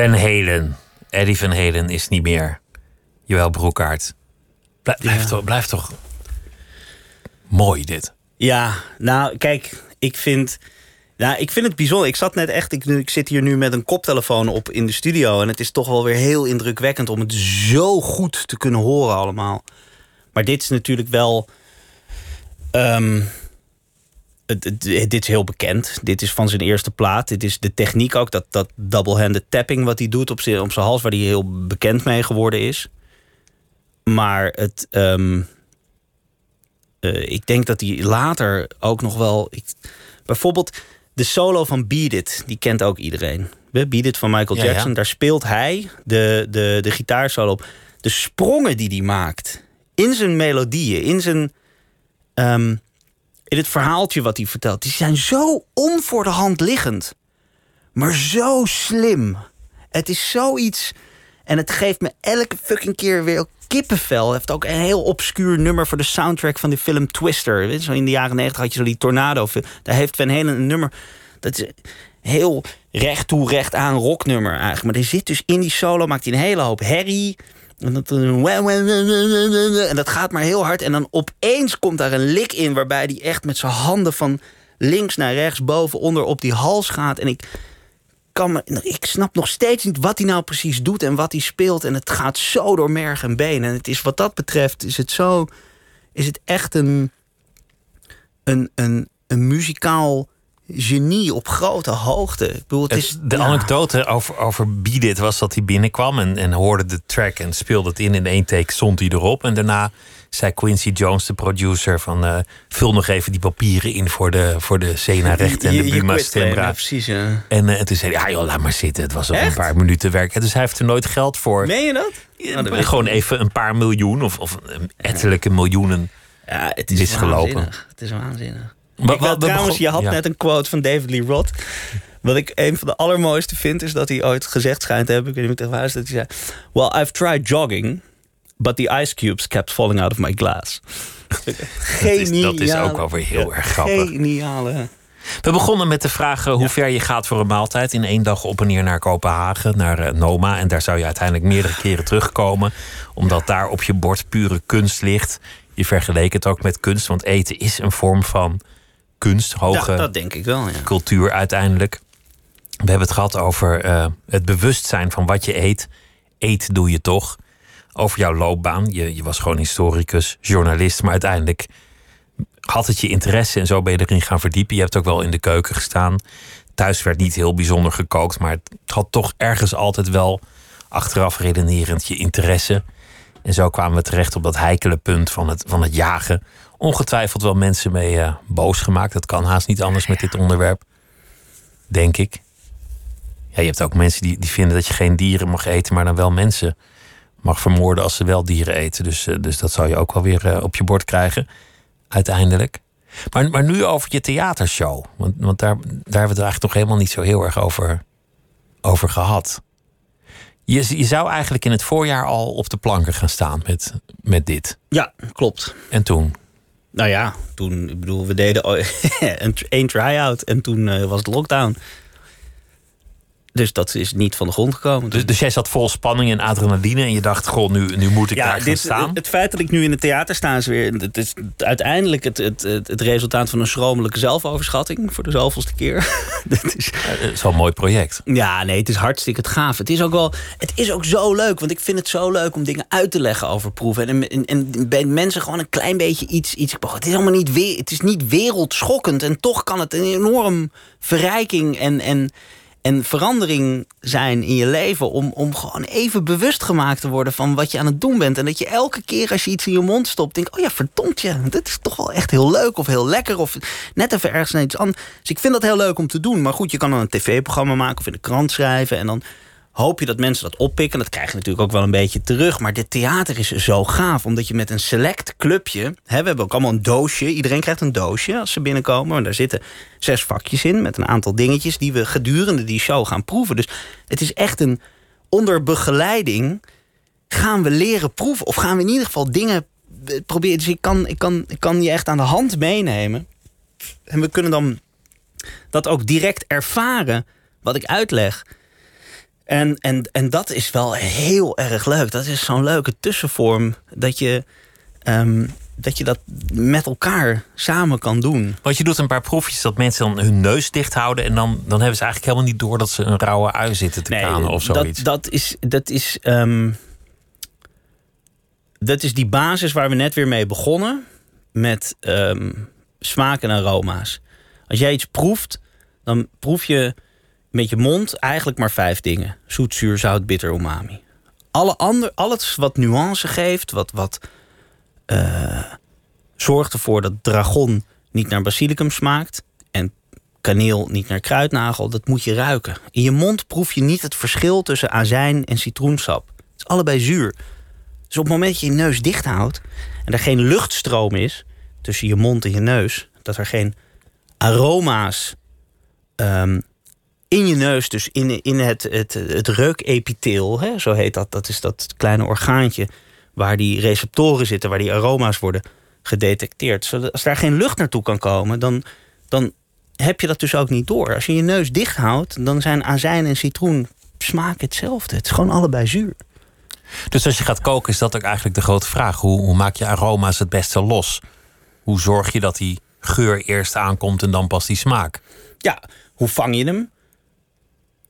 Van Halen. Eddie Van Halen is niet meer. Joël Broekaert. Blijf, toch, blijf toch mooi dit. Ja, nou kijk, ik vind, nou, ik vind het bijzonder. Ik zat net echt, ik, ik zit hier nu met een koptelefoon op in de studio. En het is toch wel weer heel indrukwekkend om het zo goed te kunnen horen allemaal. Maar dit is natuurlijk wel. ehm, het, het- dit is heel bekend. Dit is van zijn eerste plaat. Dit is de techniek ook, dat, dat double-handed tapping wat hij doet op zijn, op zijn hals, waar hij heel bekend mee geworden is. Maar het. ehm, eh, ik denk dat hij later ook nog wel. Ik, bijvoorbeeld de solo van Beat It, die kent ook iedereen. Beat It van Michael Ja, ja. Jackson, daar speelt hij de, de, de gitaarsolo op. De sprongen die hij maakt in zijn melodieën, in zijn. ehm, in het verhaaltje wat hij vertelt, die zijn zo on voor de hand liggend. Maar zo slim. Het is zoiets. En het geeft me elke fucking keer weer kippenvel. Hij heeft ook een heel obscuur nummer voor de soundtrack van de film Twister. Zo in de jaren negentig had je zo die tornado. film. Daar heeft Van Halen een nummer. Dat is heel recht toe, recht aan rocknummer eigenlijk. Maar er zit dus in die solo, maakt hij een hele hoop herrie. En dat, en dat gaat maar heel hard. En dan opeens komt daar een lik in waarbij hij echt met zijn handen van links naar rechts, boven, onder op die hals gaat. En ik, kan me, ik snap nog steeds niet wat hij nou precies doet en wat hij speelt. En het gaat zo door merg en been. En het is wat dat betreft, is het zo. Is het echt een. een, een, een muzikaal genie op grote hoogte. Ik bedoel, het is, Het- de ja. anekdote over, over Beat It was dat hij binnenkwam en, en hoorde de track en speelde het in. In één take stond hij erop. En daarna zei Quincy Jones, de producer, van eh, vul nog even die papieren in voor de, voor de Sena recht en de Buma Stemra. ja, precies, ja. En, eh, en toen zei hij, ja joh, laat maar zitten. Het was al een paar minuten werk. En dus hij heeft er nooit geld voor. Meen je dat? Ja, Nou, dat gewoon even een paar miljoen of, of een ettelijke miljoenen. Ja, het is misgelopen. waanzinnig. Het is waanzinnig. Wa- Ik wil wa- we trouwens, je had ja. net een quote van David Lee Roth. Wat ik een van de allermooiste vind, is dat hij ooit gezegd schijnt te hebben. Ik weet niet meer waar is dat hij zei. Well, I've tried jogging, but the ice cubes kept falling out of my glass. Geniaal. dat is ook wel weer heel erg grappig. Geniale. We begonnen met de vraag hoe ver je gaat voor een maaltijd. In één dag op en neer naar Kopenhagen, naar eh, Noma. En daar zou je uiteindelijk meerdere keren terugkomen. Omdat daar op je bord pure kunst ligt. Je vergeleek het ook met kunst, want eten is een vorm van kunst. Hoge dat denk ik wel, ja. cultuur uiteindelijk. We hebben het gehad over eh, het bewustzijn van wat je eet. Eet doe je toch. Over jouw loopbaan. Je, je was gewoon historicus, journalist, maar uiteindelijk had het je interesse en zo ben je erin gaan verdiepen. Je hebt ook wel in de keuken gestaan. Thuis werd niet heel bijzonder gekookt, maar het had toch ergens altijd wel achteraf redenerend je interesse. En zo kwamen we terecht op dat heikele punt van het, van het jagen. Ongetwijfeld wel mensen mee eh, boos gemaakt. Dat kan haast niet anders met dit onderwerp. Denk ik. Ja, je hebt ook mensen die, die vinden dat je geen dieren mag eten, maar dan wel mensen mag vermoorden als ze wel dieren eten. Dus, eh, dus dat zou je ook wel weer eh, op je bord krijgen, uiteindelijk. Maar, maar nu over je theatershow. Want, want daar, daar hebben we het eigenlijk toch helemaal niet zo heel erg over, over gehad. Je, je zou eigenlijk in het voorjaar al op de planken gaan staan met, met dit. Ja, klopt. En toen? Nou ja, toen, ik bedoel, we deden een, een try-out en toen eh, was het lockdown. Dus dat is niet van de grond gekomen. Dus, dus jij zat vol spanning en adrenaline en je dacht, goh, nu, nu moet ik daar gaan dit, staan. Het feit dat ik nu in het theater sta is weer. Het is uiteindelijk het, het, het, het resultaat van een schromelijke zelfoverschatting voor de zoveelste keer. dat is, Het is wel een mooi project. ja, nee, het is hartstikke het gaaf. Het is ook wel. Het is ook zo leuk, want ik vind het zo leuk om dingen uit te leggen over proeven. En, en, en bij mensen gewoon een klein beetje iets. iets het is allemaal niet, weer, het is niet wereldschokkend. En toch kan het een enorm verrijking en. en en verandering zijn in je leven om, om gewoon even bewust gemaakt te worden van wat je aan het doen bent. En dat je elke keer als je iets in je mond stopt, denkt: oh ja, verdomd je, dit is toch wel echt heel leuk of heel lekker. Of net even ergens naar iets anders. Dus ik vind dat heel leuk om te doen. Maar goed, je kan dan een tv-programma maken of in de krant schrijven. En dan hoop je dat mensen dat oppikken. Dat krijg je natuurlijk ook wel een beetje terug. Maar dit theater is zo gaaf, omdat je met een select clubje... Hè, we hebben ook allemaal een doosje. Iedereen krijgt een doosje als ze binnenkomen. En daar zitten zes vakjes in met een aantal dingetjes... die we gedurende die show gaan proeven. Dus het is echt een... Onder begeleiding gaan we leren proeven. Of gaan we in ieder geval dingen proberen. Dus ik kan, ik kan, ik kan je echt aan de hand meenemen. En we kunnen dan dat ook direct ervaren wat ik uitleg... En, en, en dat is wel heel erg leuk. Dat is zo'n leuke tussenvorm dat je, um, dat je dat met elkaar samen kan doen. Want je doet een paar proefjes dat mensen dan hun neus dicht houden... en dan, dan hebben ze eigenlijk helemaal niet door dat ze een rauwe ui zitten te nee, kranen of zoiets. Dat, dat is, dat, is, um, dat is die basis waar we net weer mee begonnen... met um, smaak en aroma's. Als jij iets proeft, dan proef je met je mond eigenlijk maar vijf dingen. Zoet, zuur, zout, bitter, umami. Alle ander, alles wat nuance geeft, wat, wat uh, zorgt ervoor dat dragon niet naar basilicum smaakt... en kaneel niet naar kruidnagel, dat moet je ruiken. In je mond proef je niet het verschil tussen azijn en citroensap. Het is allebei zuur. Dus op het moment dat je je neus dicht houdt... en er geen luchtstroom is tussen je mond en je neus... dat er geen aroma's... Um, in je neus, dus in, in het, het, het reukepitheel, hè, zo heet dat. Dat is dat kleine orgaantje waar die receptoren zitten, waar die aroma's worden gedetecteerd. Zodat als daar geen lucht naartoe kan komen, dan, dan heb je dat dus ook niet door. Als je je neus dicht houdt, dan zijn azijn en citroen smaak hetzelfde. Het is gewoon allebei zuur. Dus als je gaat koken, is dat ook eigenlijk de grote vraag. Hoe, hoe maak je aroma's het beste los? Hoe zorg je dat die geur eerst aankomt en dan pas die smaak? Ja, hoe vang je hem?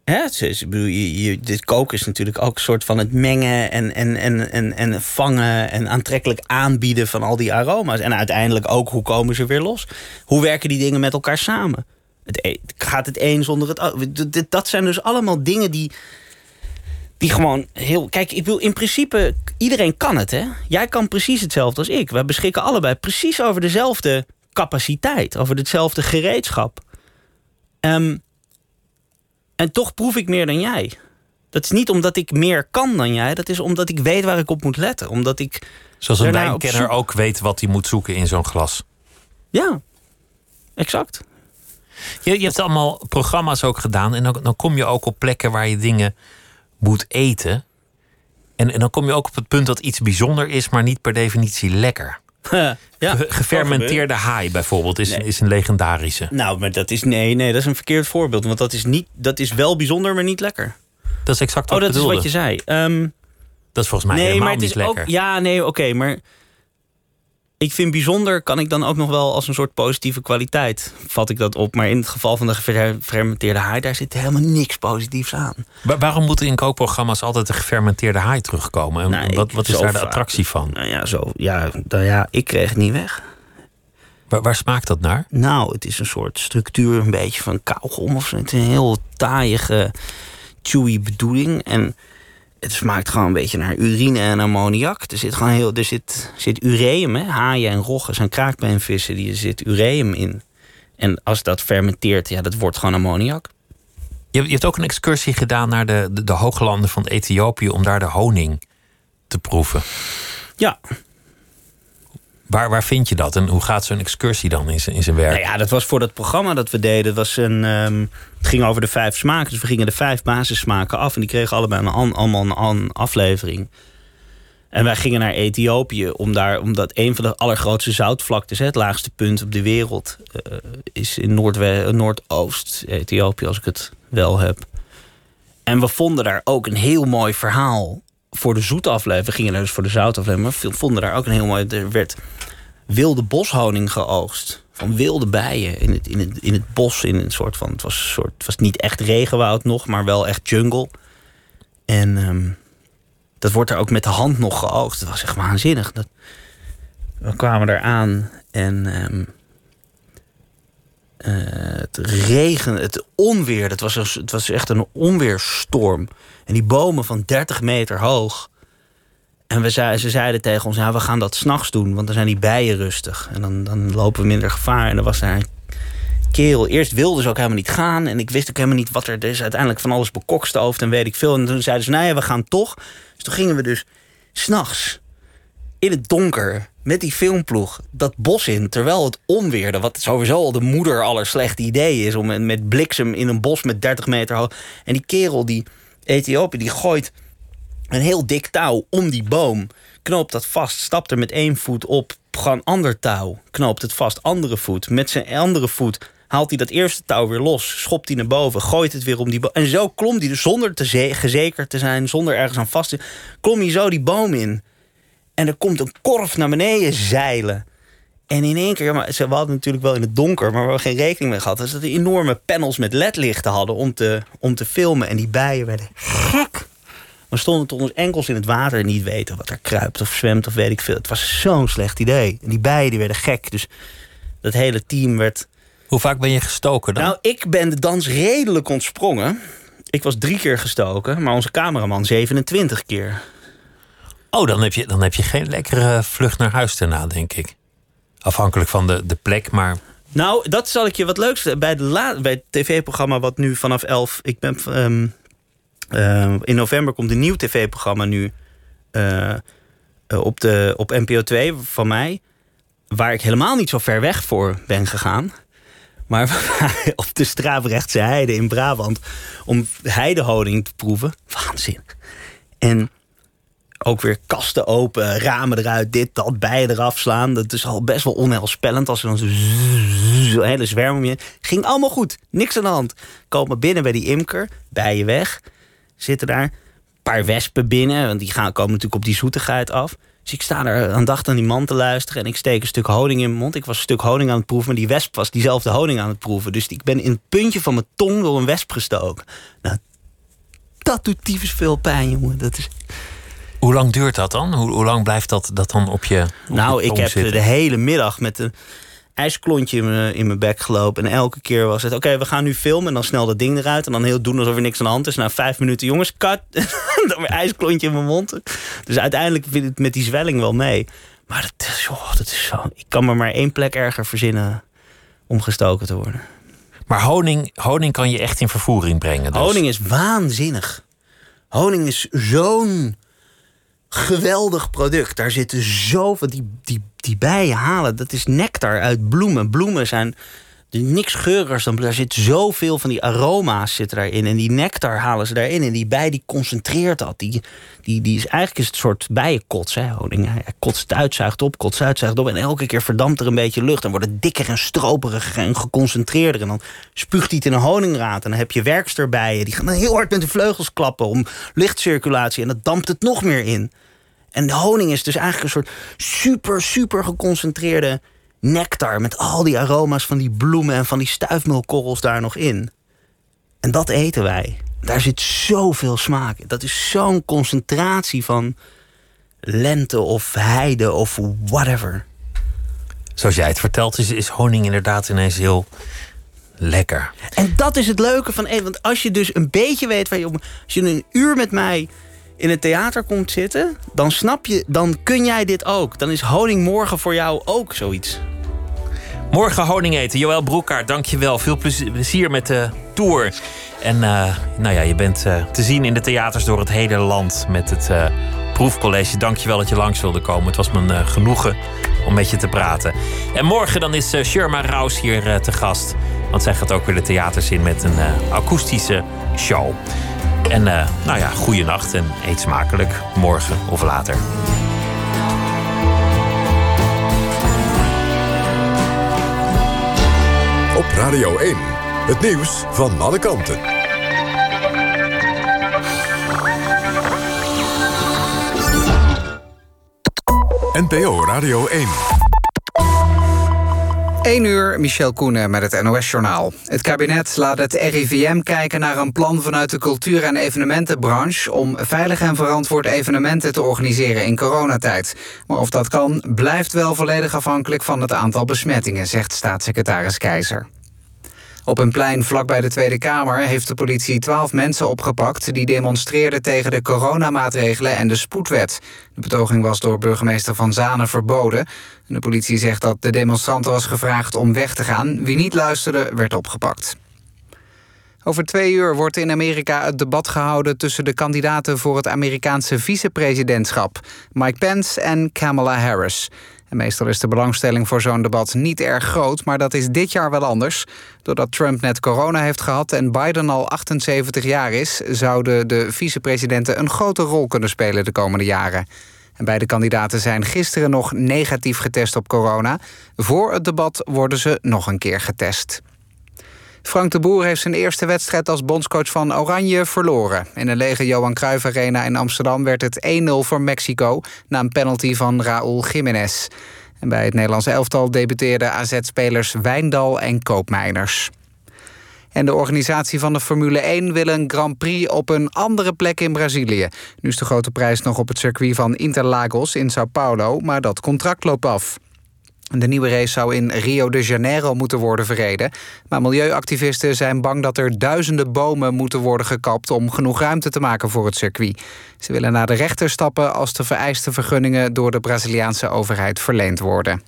Hè? Je, je, dit koken is natuurlijk ook een soort van het mengen en, en, en, en, en vangen en aantrekkelijk aanbieden van al die aroma's. En uiteindelijk ook hoe komen ze weer los? Hoe werken die dingen met elkaar samen? Het, e- gaat het een zonder het? Dat zijn dus allemaal dingen die, die gewoon heel. Kijk, ik wil in principe, iedereen kan het, hè? Jij kan precies hetzelfde als ik. We beschikken allebei precies over dezelfde capaciteit, over hetzelfde gereedschap. Um, en toch proef ik meer dan jij. Dat is niet omdat ik meer kan dan jij. Dat is omdat ik weet waar ik op moet letten. Omdat ik. Zoals een wijnkenner zoek... ook weet wat hij moet zoeken in zo'n glas. Ja, exact. Je, je hebt allemaal programma's ook gedaan. En dan, dan kom je ook op plekken waar je dingen moet eten. En, en dan kom je ook op het punt dat iets bijzonder is, maar niet per definitie lekker. Ja, Gefermenteerde haai bijvoorbeeld is, nee. is een legendarische. Nou, maar dat is nee, nee, dat is een verkeerd voorbeeld. Want dat is, niet, dat is wel bijzonder, maar niet lekker. Dat is exact wat oh, dat is wat je zei. Um, dat is volgens mij nee, helemaal maar het niet is lekker. Ook, ja, nee, oké, okay, maar ik vind bijzonder kan ik dan ook nog wel als een soort positieve kwaliteit vat ik dat op. Maar in het geval van de gefermenteerde haai, daar zit helemaal niks positiefs aan. Waarom moeten in kookprogramma's altijd de gefermenteerde haai terugkomen? En nou, wat, wat is daar de attractie van? Nou ja, zo, ja, nou ja, ik kreeg het niet weg. Waar, waar, smaakt dat naar? Nou, het is een soort structuur, een beetje van kauwgom of zo. Het is een heel taaiige, chewy bedoeling. En het smaakt gewoon een beetje naar urine en ammoniak. Er zit gewoon heel, er zit, zit ureum, hè? haaien en roggen zijn kraakbeenvissen, die er zit ureum in. En als dat fermenteert, ja, dat wordt gewoon ammoniak. Je, je hebt ook een excursie gedaan naar de, de, de hooglanden van Ethiopië om daar de honing te proeven. Ja. Waar, waar vind je dat en hoe gaat zo'n excursie dan in zijn, in zijn werk? Nou ja, dat was voor dat programma dat we deden. Dat was een, um, het ging over de vijf smaken. Dus we gingen de vijf basissmaken af. En die kregen allebei een, allemaal een aflevering. En wij gingen naar Ethiopië. Om daar, omdat een van de allergrootste zoutvlaktes, het laagste punt op de wereld, uh, is in Noordoost Ethiopië, als ik het wel heb. En we vonden daar ook een heel mooi verhaal voor de zoete aflevering. Gingen daar dus voor de zoute aflevering. Maar vonden daar ook een heel mooi... Er werd wilde boshoning geoogst. Van wilde bijen in het, in het, in het bos. In een soort van, het, was een soort, was niet echt regenwoud nog, maar wel echt jungle. En ehm, dat wordt er ook met de hand nog geoogst. Dat was echt waanzinnig. Dat, we kwamen daar aan en ehm, eh, het regen, het onweer. Het was, het was echt een onweerstorm. En die bomen van 30 meter hoog. En we ze zeiden tegen ons, ja, we gaan dat s'nachts doen, want dan zijn die bijen rustig. En dan, dan lopen we minder gevaar. En er was daar een kerel. Eerst wilde ze ook helemaal niet gaan. En ik wist ook helemaal niet wat er... Is uiteindelijk van alles bekokstoofd en weet ik veel. En toen zeiden ze, nou ja, we gaan toch. Dus toen gingen we dus s'nachts in het donker met die filmploeg dat bos in. Terwijl het onweerde, wat sowieso al de moeder aller slechte idee is... om met bliksem in een bos met 30 meter hoog... En die kerel, die Ethiopië, die gooit een heel dik touw om die boom. Knoopt dat vast, stapt er met één voet op. Gewoon ander touw, knoopt het vast, andere voet. Met zijn andere voet haalt hij dat eerste touw weer los. Schopt hij naar boven, gooit het weer om die boom. En zo klom hij, dus zonder te gezekerd te zijn, zonder ergens aan vast te klom hij zo die boom in. En er komt een korf naar beneden zeilen. En in één keer, maar ze hadden natuurlijk wel in het donker, maar we hebben geen rekening mee gehad. Dus dat die enorme panels met ledlichten hadden om te, om te filmen. En die bijen werden gek. We stonden tot ons enkels in het water en niet weten wat er kruipt of zwemt of weet ik veel. Het was zo'n slecht idee. En die bijen die werden gek. Dus dat hele team werd. Hoe vaak ben je gestoken dan? Nou, ik ben de dans redelijk ontsprongen. Ik was drie keer gestoken, maar onze cameraman 27 keer. Oh, dan heb je, dan heb je geen lekkere vlucht naar huis daarna, denk ik. Afhankelijk van de, de plek, maar. Nou, dat zal ik je wat leuks. Bij, de bij het tv-programma wat nu vanaf 11. Ik ben. Ehm, uh, in november komt een nieuw tv-programma nu uh, op, de, op NPO 2 van mij. Waar ik helemaal niet zo ver weg voor ben gegaan. Maar op de Strabrechtse heide in Brabant. Om heidehoning te proeven. Waanzinnig. En ook weer kasten open, ramen eruit, dit, dat, bijen eraf slaan. Dat is al best wel onheilspellend als er dan zo'n hele zwerm om je... Ging allemaal goed, niks aan de hand. Komen binnen bij die imker, bijen weg zitten daar. Een paar wespen binnen, want die gaan, komen natuurlijk op die zoetigheid af. Dus ik sta er aandachtig aan die man te luisteren... en ik steek een stuk honing in mijn mond. Ik was een stuk honing aan het proeven... maar die wesp was diezelfde honing aan het proeven. Dus ik ben in het puntje van mijn tong door een wesp gestoken. Nou, dat doet tyfus veel pijn, jongen. Dat is... Hoe lang duurt dat dan? Hoe, hoe lang blijft dat, dat dan op je op Nou, je ik heb zitten? de hele middag met een ijsklontje in mijn, bek gelopen. En elke keer was het, oké, we gaan nu filmen. En dan snel dat ding eruit. En dan heel doen alsof er niks aan de hand is. Na vijf minuten, jongens, cut. dan weer ijsklontje in mijn mond. Dus uiteindelijk vind ik het met die zwelling wel mee. Maar dat is, oh, dat is zo... Ik kan me maar één plek erger verzinnen om gestoken te worden. Maar honing, honing kan je echt in vervoering brengen. Dus. Honing is waanzinnig. Honing is zo'n geweldig product. Daar zitten zoveel... Die, die, die bijen halen, dat is nectar uit bloemen. Bloemen zijn niks geurigers dan... Daar zit zoveel van die aroma's zitten daarin. En die nectar halen ze daarin. En die bij die concentreert dat. Die, die, die is, eigenlijk is het een soort bijenkots, hè, honing. Hij kotst het uit, zuigt op, kotst uit, zuigt op. En elke keer verdampt er een beetje lucht. En wordt het dikker en stroperiger en geconcentreerder. En dan spuugt hij het in een honingraad. En dan heb je werksterbijen. Die gaan dan heel hard met de vleugels klappen om lichtcirculatie. En dat dampt het nog meer in. En de honing is dus eigenlijk een soort super, super geconcentreerde nectar. Met al die aroma's van die bloemen en van die stuifmeelkorrels daar nog in. En dat eten wij. Daar zit zoveel smaak in. Dat is zo'n concentratie van lente of heide of whatever. Zoals jij het vertelt, is, is honing inderdaad ineens heel lekker. En dat is het leuke van eten. Want als je dus een beetje weet waar je op. Als je een uur met mij in het theater komt zitten, dan snap je, dan kun jij dit ook. Dan is honing morgen voor jou ook zoiets. Morgen honing eten. Joël Broekaart, dankjewel. Veel plezier met de tour. En uh, nou ja, je bent uh, te zien in de theaters door het hele land met het uh, proefcollege. Dankjewel dat je langs wilde komen. Het was me genoegen om met je te praten. En morgen dan is Sherma Raus hier te gast. Want zij gaat ook weer de theaters in met een akoestische show. En eh, nou ja, goeienacht en eet smakelijk morgen of later. Op Radio 1, het nieuws van alle kanten. NPO Radio 1. 1 uur, Michel Koenen met het NOS-journaal. Het kabinet laat het RIVM kijken naar een plan vanuit de cultuur- en evenementenbranche... om veilig en verantwoord evenementen te organiseren in coronatijd. Maar of dat kan, blijft wel volledig afhankelijk van het aantal besmettingen... zegt staatssecretaris Keizer. Op een plein vlakbij de Tweede Kamer heeft de politie twaalf mensen opgepakt... die demonstreerden tegen de coronamaatregelen en de spoedwet. De betoging was door burgemeester Van Zanen verboden. De politie zegt dat de demonstranten was gevraagd om weg te gaan. Wie niet luisterde, werd opgepakt. Over twee uur wordt in Amerika het debat gehouden tussen de kandidaten voor het Amerikaanse vicepresidentschap, Mike Pence en Kamala Harris. Meestal is de belangstelling voor zo'n debat niet erg groot, maar dat is dit jaar wel anders. Doordat Trump net corona heeft gehad en Biden al 78 jaar is, zouden de vicepresidenten een grote rol kunnen spelen de komende jaren. En beide kandidaten zijn gisteren nog negatief getest op corona. Voor het debat worden ze nog een keer getest. Frank de Boer heeft zijn eerste wedstrijd als bondscoach van Oranje verloren. In de lege Johan Cruijff Arena in Amsterdam werd het 1-0 voor Mexico... na een penalty van Raúl Jiménez. En bij het Nederlandse elftal debuteerden AZ-spelers Wijndal en Koopmeiners. En de organisatie van de Formule 1 wil een Grand Prix op een andere plek in Brazilië. Nu is de grote prijs nog op het circuit van Interlagos in Sao Paulo, maar dat contract loopt af. De nieuwe race zou in Rio de Janeiro moeten worden verreden. Maar milieuactivisten zijn bang dat er duizenden bomen moeten worden gekapt... om genoeg ruimte te maken voor het circuit. Ze willen naar de rechter stappen als de vereiste vergunningen... door de Braziliaanse overheid verleend worden.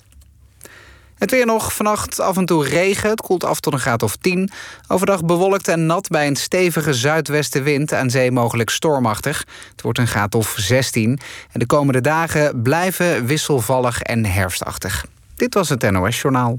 Het weer nog, vannacht af en toe regen. Het koelt af tot een graad of 10. Overdag bewolkt en nat bij een stevige zuidwestenwind... aan zee mogelijk stormachtig. Het wordt een graad of 16. En de komende dagen blijven wisselvallig en herfstachtig. Dit was het NOS Journaal.